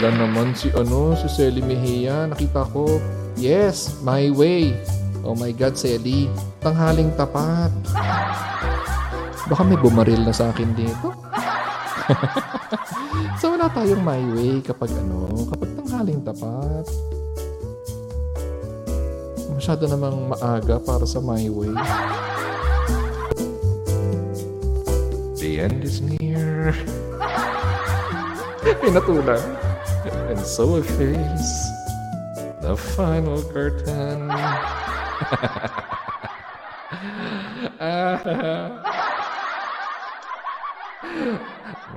Wala naman si ano, si Selly Mejia. Nakita ko. Yes, my way. Oh my God, Selly. Tanghaling tapat. Baka may bumaril na sa akin dito. so wala tayong my way kapag ano, kapag tanghaling tapat. Masyado namang maaga para sa my way. The end is near. Pinatulan. And so I face the final curtain.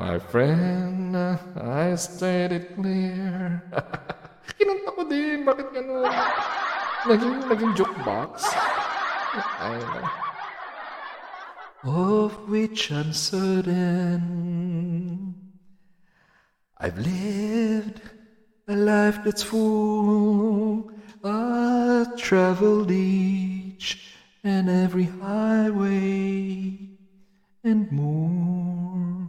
My friend, I stated clear. Kinanta ko din. Bakit ganun? Naging, naging jukebox. Ay, Of which I'm certain I've lived a life that's full. I've traveled each and every highway and more,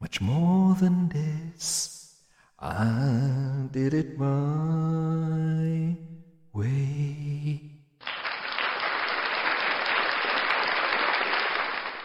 much more than this. I did it my way.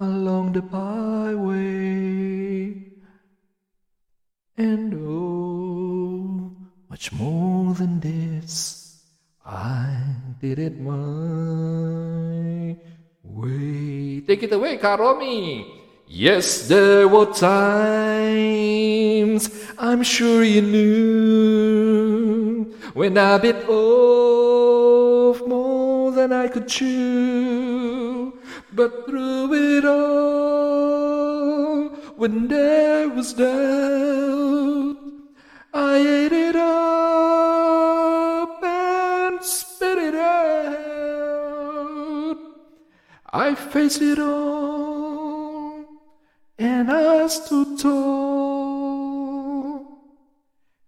along the byway. And oh, much more than this, I did it my way. Take it away, Karomi. Yes, there were times I'm sure you knew when I bit off more than I could chew. But through it all, when there was doubt, I ate it up and spit it out. I faced it all and I stood tall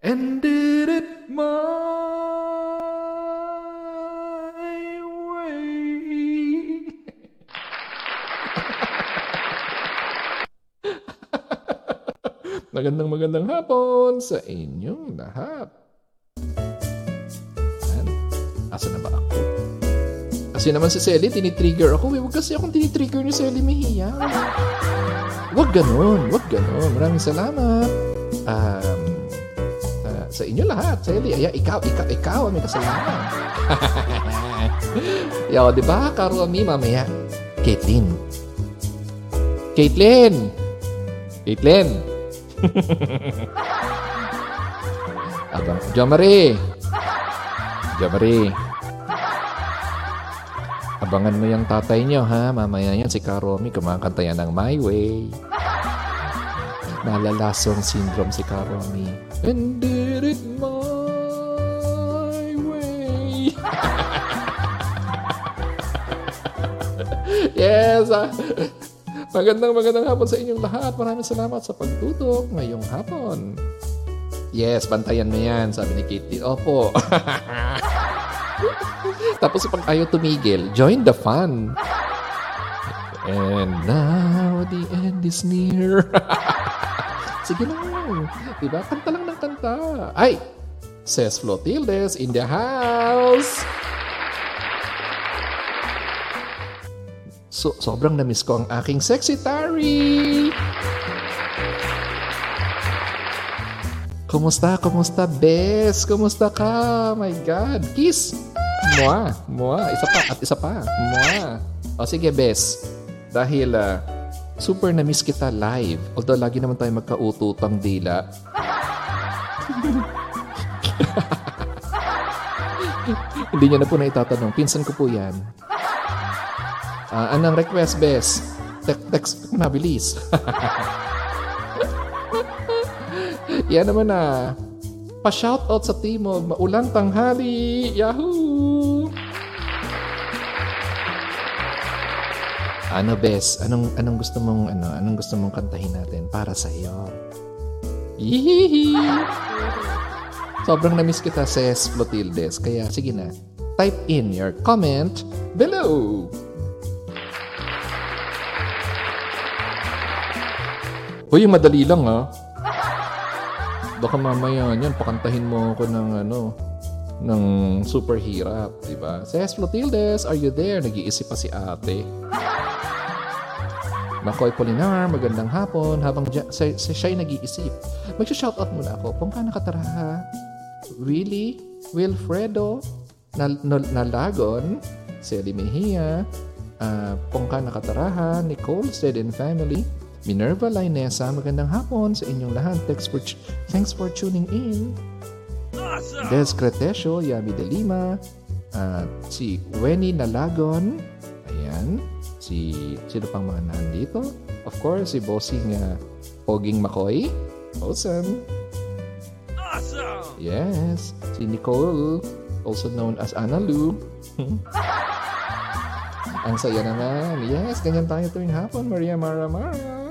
and did it my Magandang magandang hapon sa inyong lahat. Ayan. Asa na ba ako? Kasi naman si Selly, tinitrigger ako. Eh, huwag kasi akong tinitrigger ni Selly Mejia. Huwag ganun, huwag ganun. Maraming salamat. Um, ah, sa inyo lahat, Selly. Ay, ikaw, ikaw, ikaw ang may kasalanan. Yo, di ba, Karuami, mamaya? Caitlin. Caitlin! Caitlin! Abang, Jo Marie! Jo Marie! Abangan mo yung tatay ha? Mamaya yan, si Karomi, kumakanta yan ng My Way. Malalasong syndrome si Karomi. And did it my way. yes. Magandang magandang hapon sa inyong lahat. Maraming salamat sa pagtutok ngayong hapon. Yes, bantayan mo yan, sabi ni Kitty. Opo. Tapos pag ayaw tumigil, join the fun. And now the end is near. Sige lang. Diba? Kanta lang ng kanta. Ay! Says Flotildes in the house. So, sobrang na-miss ko ang aking sexy Tari. Kumusta? Kumusta, Bes? Kumusta ka? My God. Kiss. Mua. Mua. Isa pa. At isa pa. Mua. O sige, Bes. Dahil ah, super na-miss kita live. Although lagi naman tayo magkaututang dila. Hindi niya na po na itatanong. Pinsan ko po yan. Ah, anong request, Bes? Text, text na, bilis. Yan naman na. Pa-shoutout sa Timog. Maulang tanghali. Yahoo! Ano, Bes? Anong, anong gusto mong, ano, anong gusto mong kantahin natin para sa iyo? Sobrang na-miss kita, says Flotildes. Kaya, sige na. Type in your comment below. Uy, madali lang, ha? Baka mamaya yan, pakantahin mo ako ng ano, ng super hirap, di ba? Says Flotildes, are you there? Nag-iisip pa si ate. Makoy Polinar, magandang hapon. Habang dyan, si, si siya'y nag-iisip. Magsha-shoutout muna ako. Pongka nakataraha. Willie, Wilfredo, Nal, Nal, Nalagon, Sally Mejia, uh, Pongka nakataraha, Nicole Stead and Family, Minerva Lainesa, magandang hapon sa inyong lahat. Thanks for, thanks for tuning in. Awesome! Des Cretesio, Yami de Lima, at si Wenny Nalagon, ayan, si, sino pang mga nandito? Of course, si Bossing uh, Poging Makoy, awesome. Awesome! Yes, si Nicole, also known as Anna Lu. Ang saya naman. Yes, ganyan tayo tuwing hapon, Maria Mara Mara.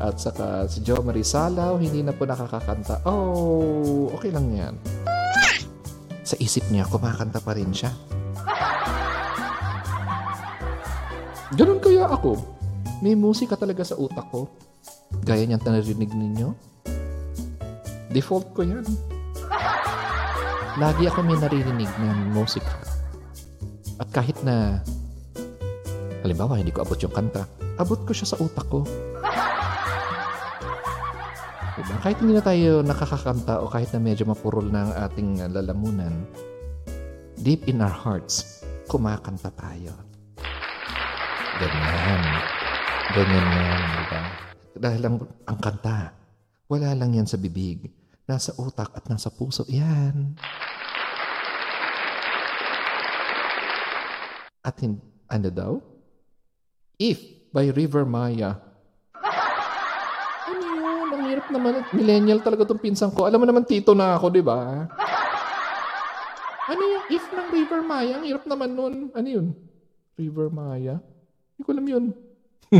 At saka si Jo Marisalaw, hindi na po nakakakanta. Oh, okay lang yan. Sa isip niya, kumakanta pa rin siya. Ganun kaya ako. May musika talaga sa utak ko. Gaya niyang narinig ninyo. Default ko yan. Lagi ako may naririnig ng musika. At kahit na, halimbawa, hindi ko abot yung kanta, abot ko siya sa utak ko. Diba? Kahit hindi na tayo nakakakanta o kahit na medyo mapurol na ang ating lalamunan, deep in our hearts, kumakanta tayo. Ganyan. Ganyan yan, di ba? Dahil ang, ang kanta, wala lang yan sa bibig. Nasa utak at nasa puso. Yan. At hin- ano daw? If by River Maya. Ano yun? Ang hirap naman. Millennial talaga tong pinsan ko. Alam mo naman, tito na ako, di ba? Ano yung if ng River Maya? Ang hirap naman nun. Ano yun? River Maya? Hindi ko alam yun.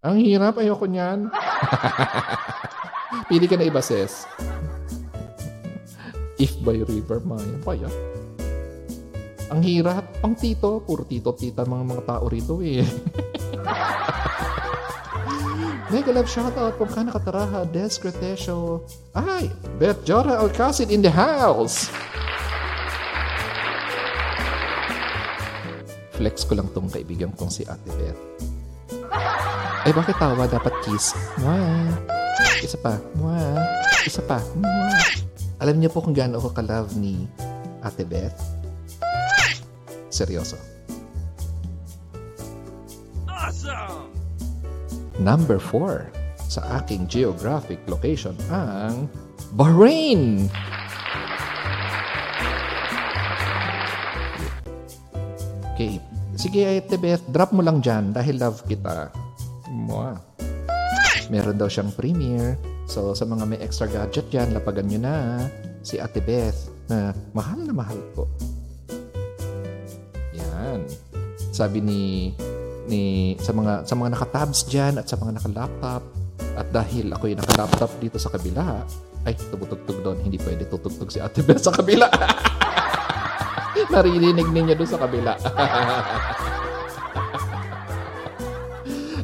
Ang hirap. Ayoko niyan. Pili ka na iba, sis. If by River Maya. Paya. Ang hirap. Pang tito. Puro tito, tita mga mga tao rito eh. Mega love shoutout from Kana Kataraha, Des Cretesio. Ay, Beth Jora Alcacid in the house. Flex ko lang tong kaibigan kong si Ate Beth. Ay, bakit tawa? Dapat kiss. Mwah. Isa pa. Mwah. Isa pa. Mwah. Alam niyo po kung gaano ako ka-love ni Ate Beth? Seryoso. Number 4 sa aking geographic location ang Bahrain. Okay. Sige, Ate Beth, drop mo lang dyan dahil love kita. Mwah. Meron daw siyang premiere. So, sa mga may extra gadget dyan, lapagan nyo na si Ate Beth na mahal na mahal ko. Yan. Sabi ni ni sa mga sa mga naka-tabs diyan at sa mga naka-laptop. At dahil ako yung naka-laptop dito sa kabila ay tumutugtog doon. Hindi pwede tutugtog si Ate Beth sa kabila. Naririnig ninyo doon sa kabila.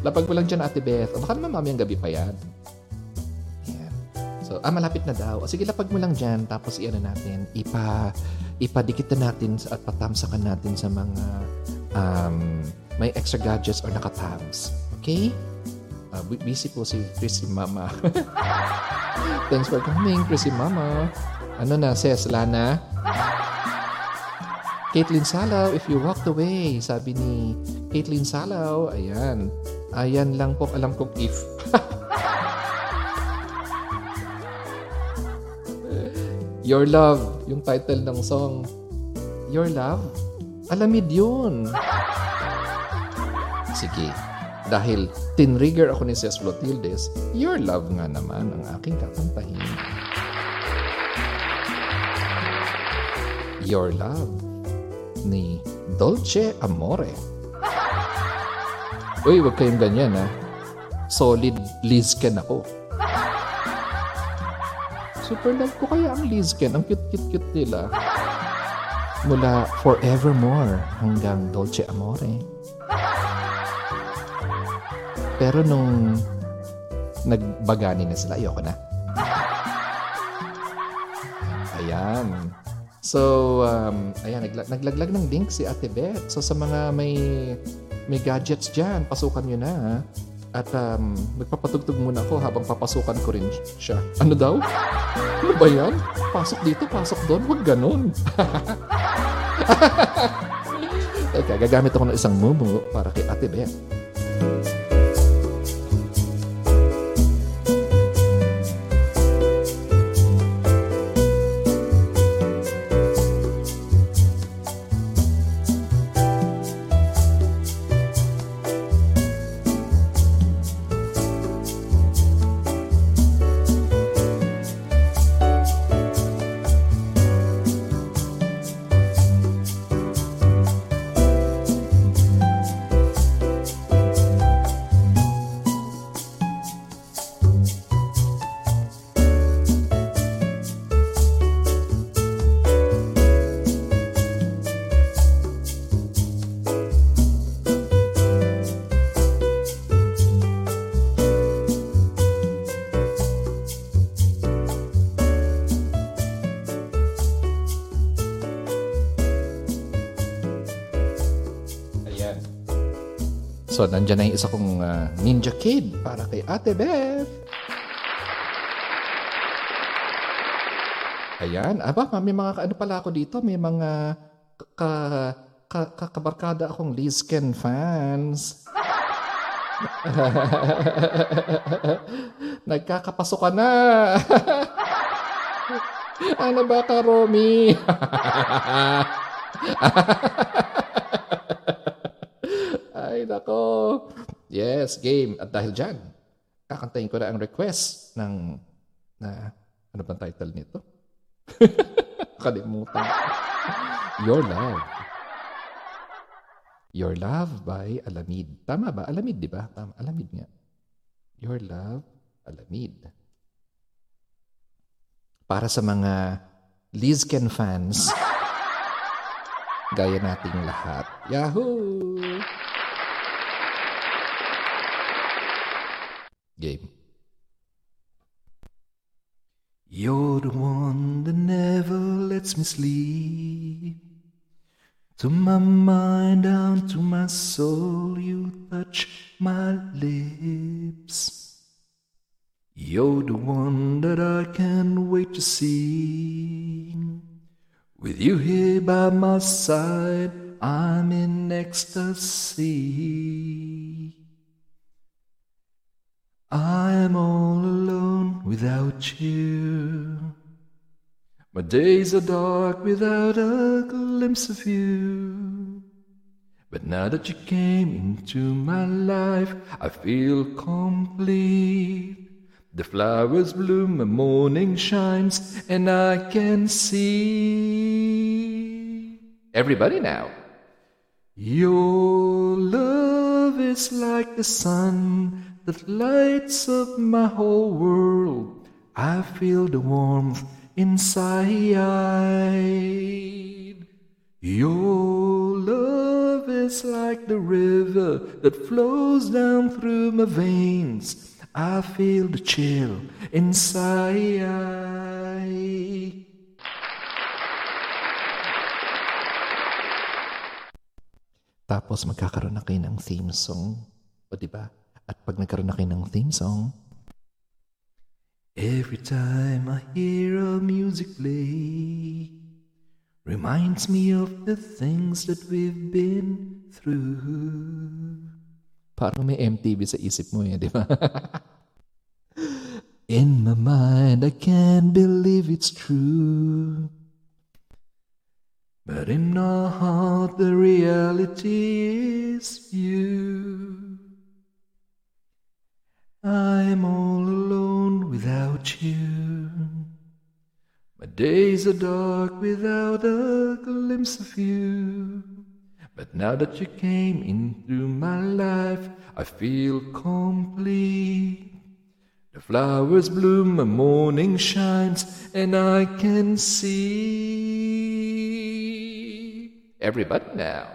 Lapag mo lang dyan Ate Beth. O baka naman mamayang gabi pa yan. Yan so ah malapit na daw. O, sige lapag mo lang dyan. Tapos iyan natin. Ipa ipadikit na natin at patamsakan natin sa mga um, may extra gadgets or naka-tabs. Okay? Uh, bu- busy po si Chrissy Mama. Thanks for coming, Chrissy Mama. Ano na, Ses? Lana? Caitlin Salaw, if you walked away, sabi ni Caitlin Salaw, ayan. Ayan lang po alam kong if. Your Love, yung title ng song. Your Love? Alamid yun. Sige. Dahil tinrigger ako ni Ces Flotildes, Your Love nga naman ang aking kakantahin. Your Love ni Dolce Amore. Uy, wag kayong ganyan ha. Solid Lizken ako. Super love ko kaya ang Lizken. Ang cute-cute-cute nila. Mula Forevermore hanggang Dolce Amore. Pero nung nagbagani na sila, ayoko na. Ayan. So, um, ayan, nagla- naglaglag ng link si Ate Beth. So, sa mga may may gadgets dyan, pasukan nyo na. ha? At um, magpapatugtog muna ako habang papasukan ko rin siya. Ano daw? Ano ba yan? Pasok dito, pasok doon. Huwag ganun. Teka, gagamit ako ng isang mumu para kay Ate Beth. So, nandyan na yung isa kong ah, Ninja Kid para kay Ate Beth. Ayan. Aba, may mga ano pala ako dito. May mga ka, ka, ka, kabarkada akong Lizken fans. Nagkakapasok ka na. ano ba ka, Romy? Ay, nako. Yes, game. At dahil dyan, kakantahin ko na ang request ng, na, ano bang title nito? Kalimutan. Your Love. Your Love by Alamid. Tama ba? Alamid, di ba? Tama. Alamid nga. Your Love, Alamid. Para sa mga Lizken fans, Gaya nating lahat. Yahoo! You're the one that never lets me sleep. To my mind, down to my soul, you touch my lips. You're the one that I can't wait to see. With you here by my side, I'm in ecstasy. I'm all alone without you. My days are dark without a glimpse of you. But now that you came into my life, I feel complete. The flowers bloom, the morning shines, and I can see. Everybody now. Your love is like the sun that lights up my whole world. I feel the warmth inside. Your love is like the river that flows down through my veins. I feel the chill inside. Tapos magkakaroon na kayo ng theme song. O di ba? At pag nagkaroon na kayo ng theme song, Every time I hear a music play, reminds me of the things that we've been through. Parang may MTV sa isip mo eh, di ba? In my mind, I can't believe it's true. But in my heart, the reality is you. I'm all alone without you. My days are dark without a glimpse of you. But now that you came into my life, I feel complete. The flowers bloom, the morning shines, and I can see. Everybody now.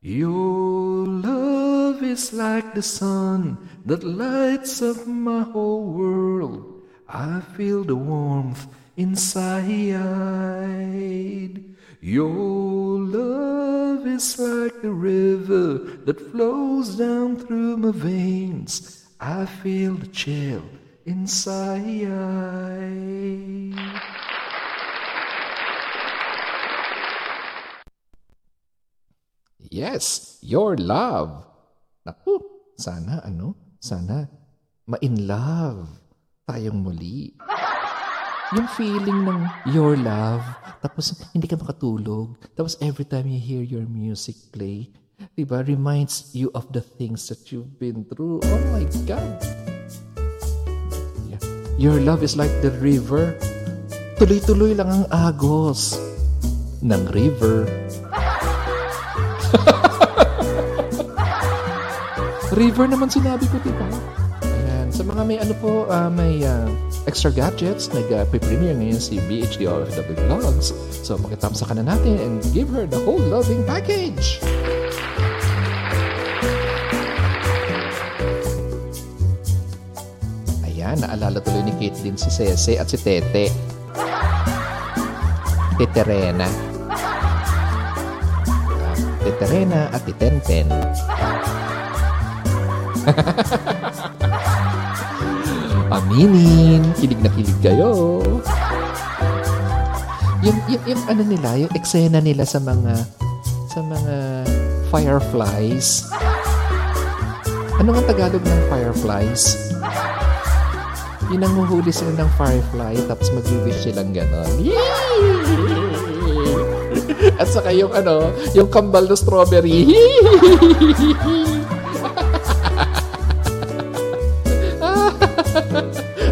Your love is like the sun that lights up my whole world. I feel the warmth inside. Your love is like the river that flows down through my veins. I feel the chill inside. Yes, your love. Naku, sana ano, sana ma-in love tayong muli. Yung feeling ng your love, tapos hindi ka makatulog, tapos every time you hear your music play, diba, reminds you of the things that you've been through. Oh my God! Yeah. Your love is like the river. Tuloy-tuloy lang ang agos ng river. river naman sinabi ko, diba? Ayan. Sa mga may ano po, uh, may uh, extra gadgets, nag-premiere uh, ngayon si BHD OFW Vlogs. So, makitamsa ka na natin and give her the whole loving package! Ayan, naalala tuloy ni Kate din si Sese at si Tete. Teterena. Teterena at Titenten. Aminin, kilig na kilig kayo. Yung, yung, yung ano nila, yung eksena nila sa mga sa mga fireflies. Ano ang Tagalog ng fireflies? Yung nanguhuli sila ng firefly tapos mag-wish silang ganon. At saka yung ano, yung kambal na strawberry.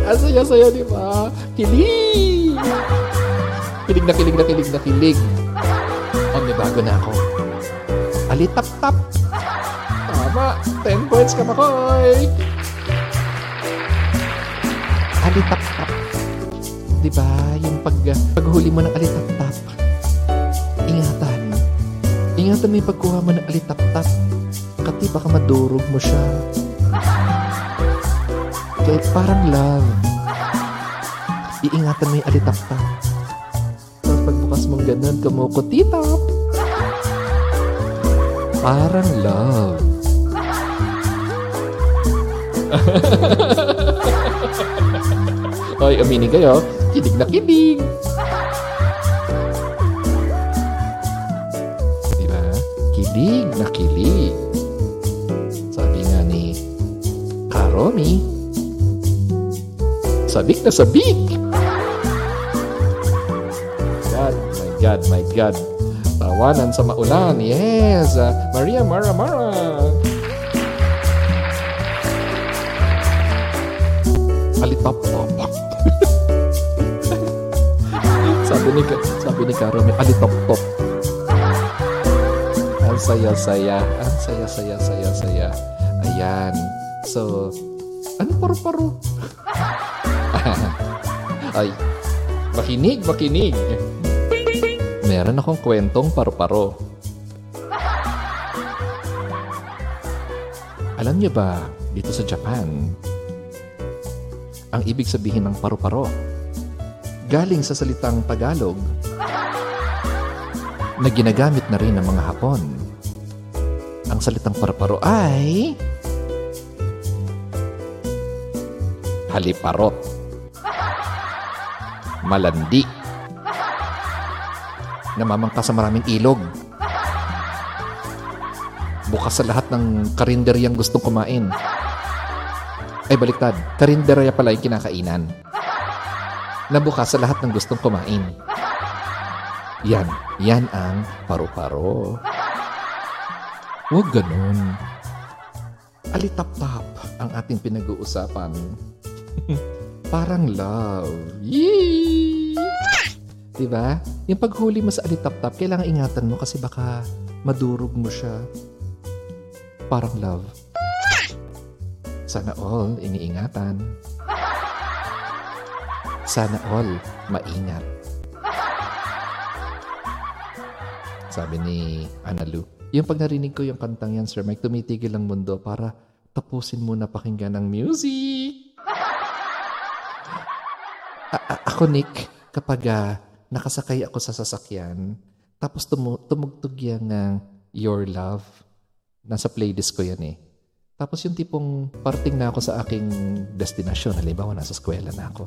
Ang saya-saya, di ba? Kilig! Kilig na kilig na kilig na kilig. Oh, may bago na ako. Alitap-tap. Tama. 10 points ka, Makoy. Alitap-tap. Di ba? Yung pag, paghuli mo ng alitap-tap. Mo yung pagkuha mo ng alitap-tap. Kati baka madurog mo siya. Kaya parang love. Iingatan mo yung alitap-tap. Tapos pagbukas mong ganun, kumukutitap. Parang love. Hoy, aminin kayo. Kilig na kilig. Sabik na sabik. God, my God, my God. Tawanan sa maulan. Yes. ah, Maria Mara Mara. Alitop top. sabi ni sabi ni Karo, may alitop top. Ang saya-saya. Ang saya-saya, saya-saya. Ayan. So, ano paru-paro? Ay, makinig, makinig. Meron akong kwentong paru-paro. Alam niyo ba, dito sa Japan, ang ibig sabihin ng paru-paro, galing sa salitang Tagalog na ginagamit na rin ng mga Hapon. Ang salitang paru-paro ay haliparot, malandi, namamangka sa maraming ilog, bukas sa lahat ng karinderyang gustong kumain. Ay, baliktad. Karinderya pala yung kinakainan. Nabukas sa lahat ng gustong kumain. Yan. Yan ang paru-paro. Huwag ganun. Alitap-tap ang ating pinag-uusapan. Parang love. Yee! Diba? Yung paghuli mo sa alitap-tap, kailangan ingatan mo kasi baka madurog mo siya. Parang love. Sana all iniingatan. Sana all maingat. Sabi ni Analu, yung pag narinig ko yung kantang yan, Sir Mike, tumitigil ang mundo para tapusin muna pakinggan ng music. A- a- ako, Nick, kapag ah, nakasakay ako sa sasakyan, tapos tumu- tumugtog yan ng Your Love, nasa playlist ko yan eh. Tapos yung tipong parting na ako sa aking destinasyon, halimbawa nasa eskwela na ako,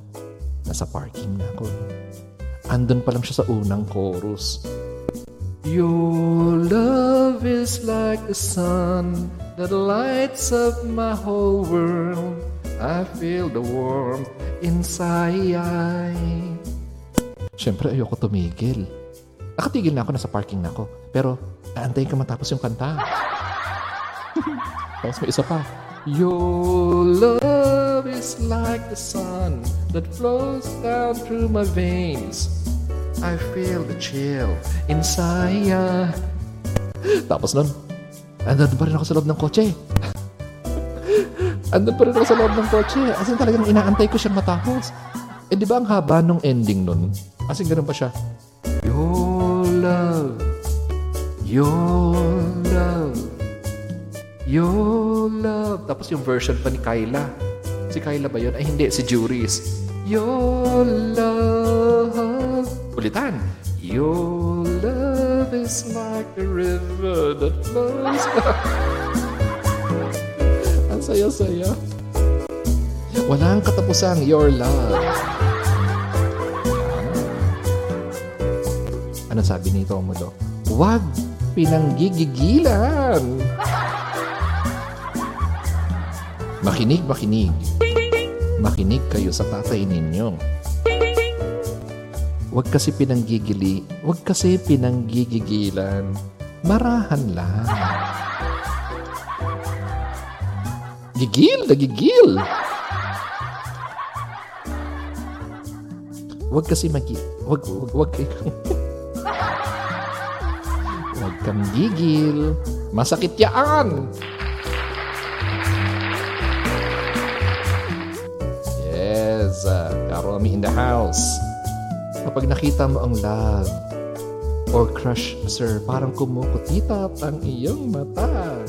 nasa parking na ako. Andun pa lang siya sa unang chorus. Your love is like the sun that lights up my whole world. I feel the warmth inside. Siyempre, ayoko tumigil. Nakatigil na ako, nasa parking na ako. Pero, aantayin ka matapos yung kanta. Tapos may isa pa. Your love is like the sun that flows down through my veins. I feel the chill inside. Tapos nun, andun pa rin ako sa loob ng kotse. andun pa rin ako sa loob ng kotse. As in talagang inaantay ko siyang matapos. Eh di ba ang haba nung ending nun? As in ganun pa siya. Your love, your love, your love. Tapos yung version pa ni Kyla. Si Kyla ba yun? Ay hindi, si Juris. Your love. Ulitan. Your love is like a river that flows. Ang saya-saya. Walang katapusang your love. Ano sabi ni Romulo? Huwag pinanggigigilan. Makinig, makinig. Makinig kayo sa tatay ninyo. Huwag kasi pinanggigili, huwag kasi pinanggigigilan. Marahan lang. Gigil na gigil. Huwag kasi magi... Huwag, huwag, huwag gigil. Masakit yaan. Yes, uh, Karomi in the house. Kapag nakita mo ang love, Or crush, sir, parang kumukutitap ang iyong mata.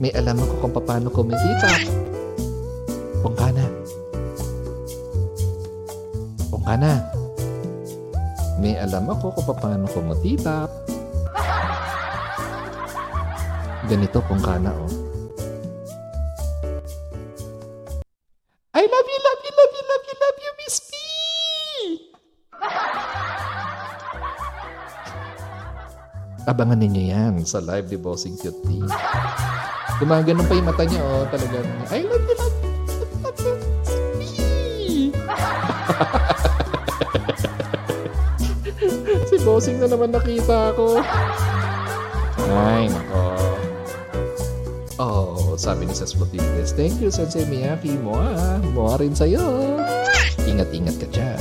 May alam ako kung paano kumititap. Pungkana. Pungkana. May alam ako kung paano kumititap. Ganito pungkana, oh. I love you, love you, love you, love you, love you, Miss P! Abangan ninyo yan sa live ni Bossing Cute Tea. Gumaganon pa yung mata niya, oh. Talagang, I love you, love you, love you, Miss P! si Bossing na naman nakita ko. Ay, nako. Oh, sabi ni Sas Botigas, Thank you, Sensei Miyaki. Moa. Moa rin sa'yo. Ingat-ingat ka dyan.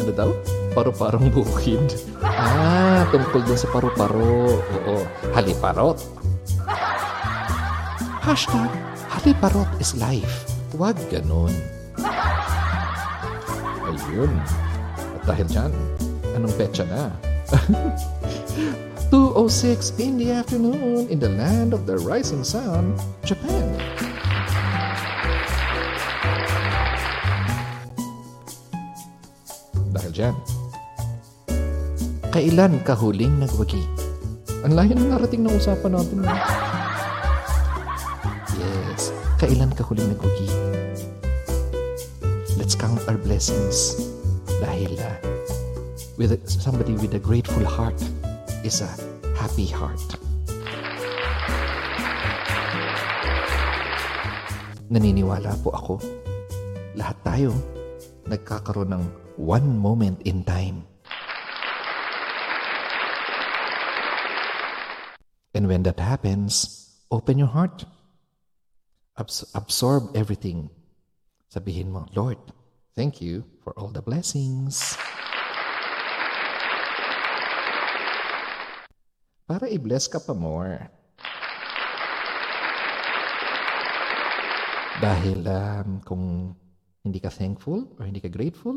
Ano daw? Paru-parong bukid. Ah, tungkol dun sa paru-paro. Oo, haliparot. Hashtag, haliparot is life. Huwag ganun. Ayun. At dahil dyan, anong petsa na? 2.06 in the afternoon in the land of the rising sun, Japan. Dahil dyan, kailan ka huling nagwagi? Ang layo ng narating ng usapan natin. Yes, kailan ka huling nagwagi? Let's count our blessings. Dahil uh, with a- somebody with a grateful heart is a happy heart. Naniniwala po ako, lahat tayo nagkakaroon ng one moment in time. And when that happens, open your heart. Abs- absorb everything. Sabihin mo, Lord, thank you for all the blessings. Para i-bless ka pa more. Dahil um, kung hindi ka thankful or hindi ka grateful,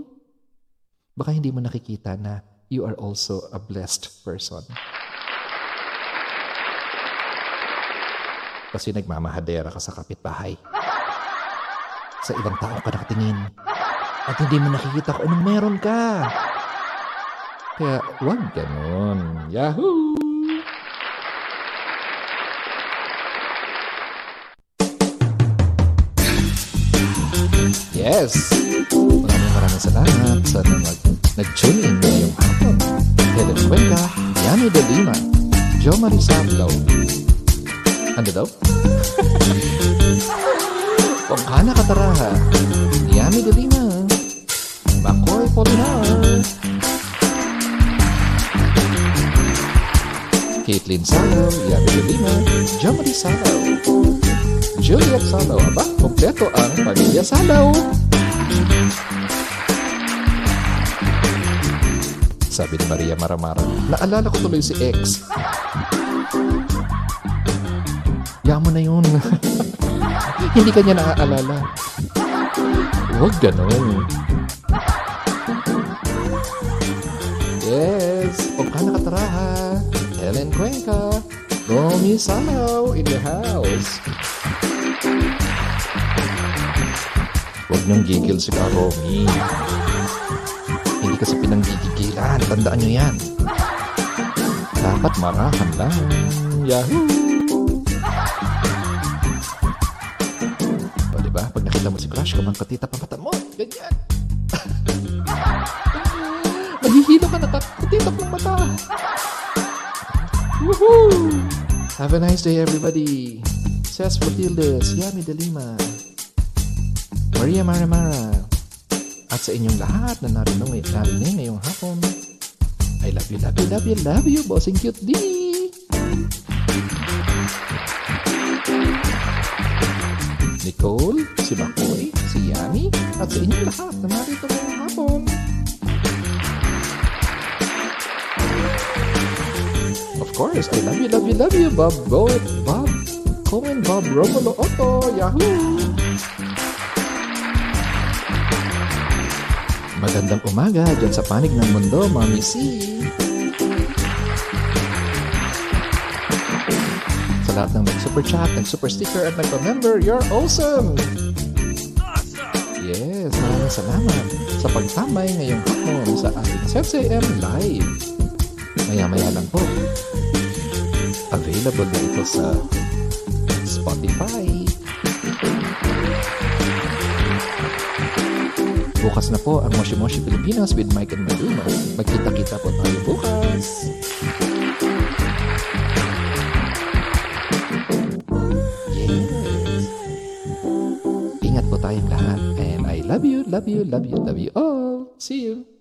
baka hindi mo nakikita na you are also a blessed person. Kasi nagmamahadera ka sa kapitbahay. Sa ibang tao ka nakatingin. At hindi mo nakikita kung anong meron ka. Kaya wag ganun. Yahoo! Yes! Maraming maraming salamat sa nag nag-tune in ngayong hapon. Helen Cuenca, Yami de Lima, Jo Marisablo. Ano daw? Pongkana Kataraha, Yami de Lima, Makoy Polinar, Caitlin Salo, Yami de Lima, Jo Marisablo, Juliet Salaw. Aba, kompleto ang pamilya Salaw. Sabi ni Maria Maramara, naalala ko tuloy si X. Yaman na yun. Hindi kanya naaalala. Huwag ganun. Yes, o ka nakataraha. Helen Cuenca. Romy Salaw in the house. Huwag niyong gigil si Ka Romy. Kasi pinanggigigilan. Tandaan niyo yan. Dapat marahan lang. Yahoo! O, diba? Pag nakita mo si Crush, kamang katita pa mata mo. Ganyan. Mahihilo ka na katitap ng mata. Woohoo! Have a nice day, everybody. Cesc Botildes, Yami de Lima, Maria Maramara, at sa inyong lahat na narinig, narinig ngayong hapon. I love you, love you, love you, love you, Bossing Cute D. Nicole, si Makoy, si Yami, at sa inyong lahat na narito ngayong hapon. Of course, I love you, love you, love you, Bob, Bob, Bob, Cohen, Bob, Romulo, Otto, Yahoo! Magandang umaga dyan sa panig ng mundo, Mami C. Sa lahat ng nag-super chat, nag-super sticker at nagpa-member, you're awesome! Yes, maraming salamat sa pagtambay ngayong hapon sa ating Sensei M Live. Maya-maya lang po. Available na ito sa Bukas na po ang Moshi Moshi Pilipinas with Mike and Maluma. Magkita-kita po tayo bukas. Ingat po tayong lahat. And I love you, love you, love you, love you all. See you.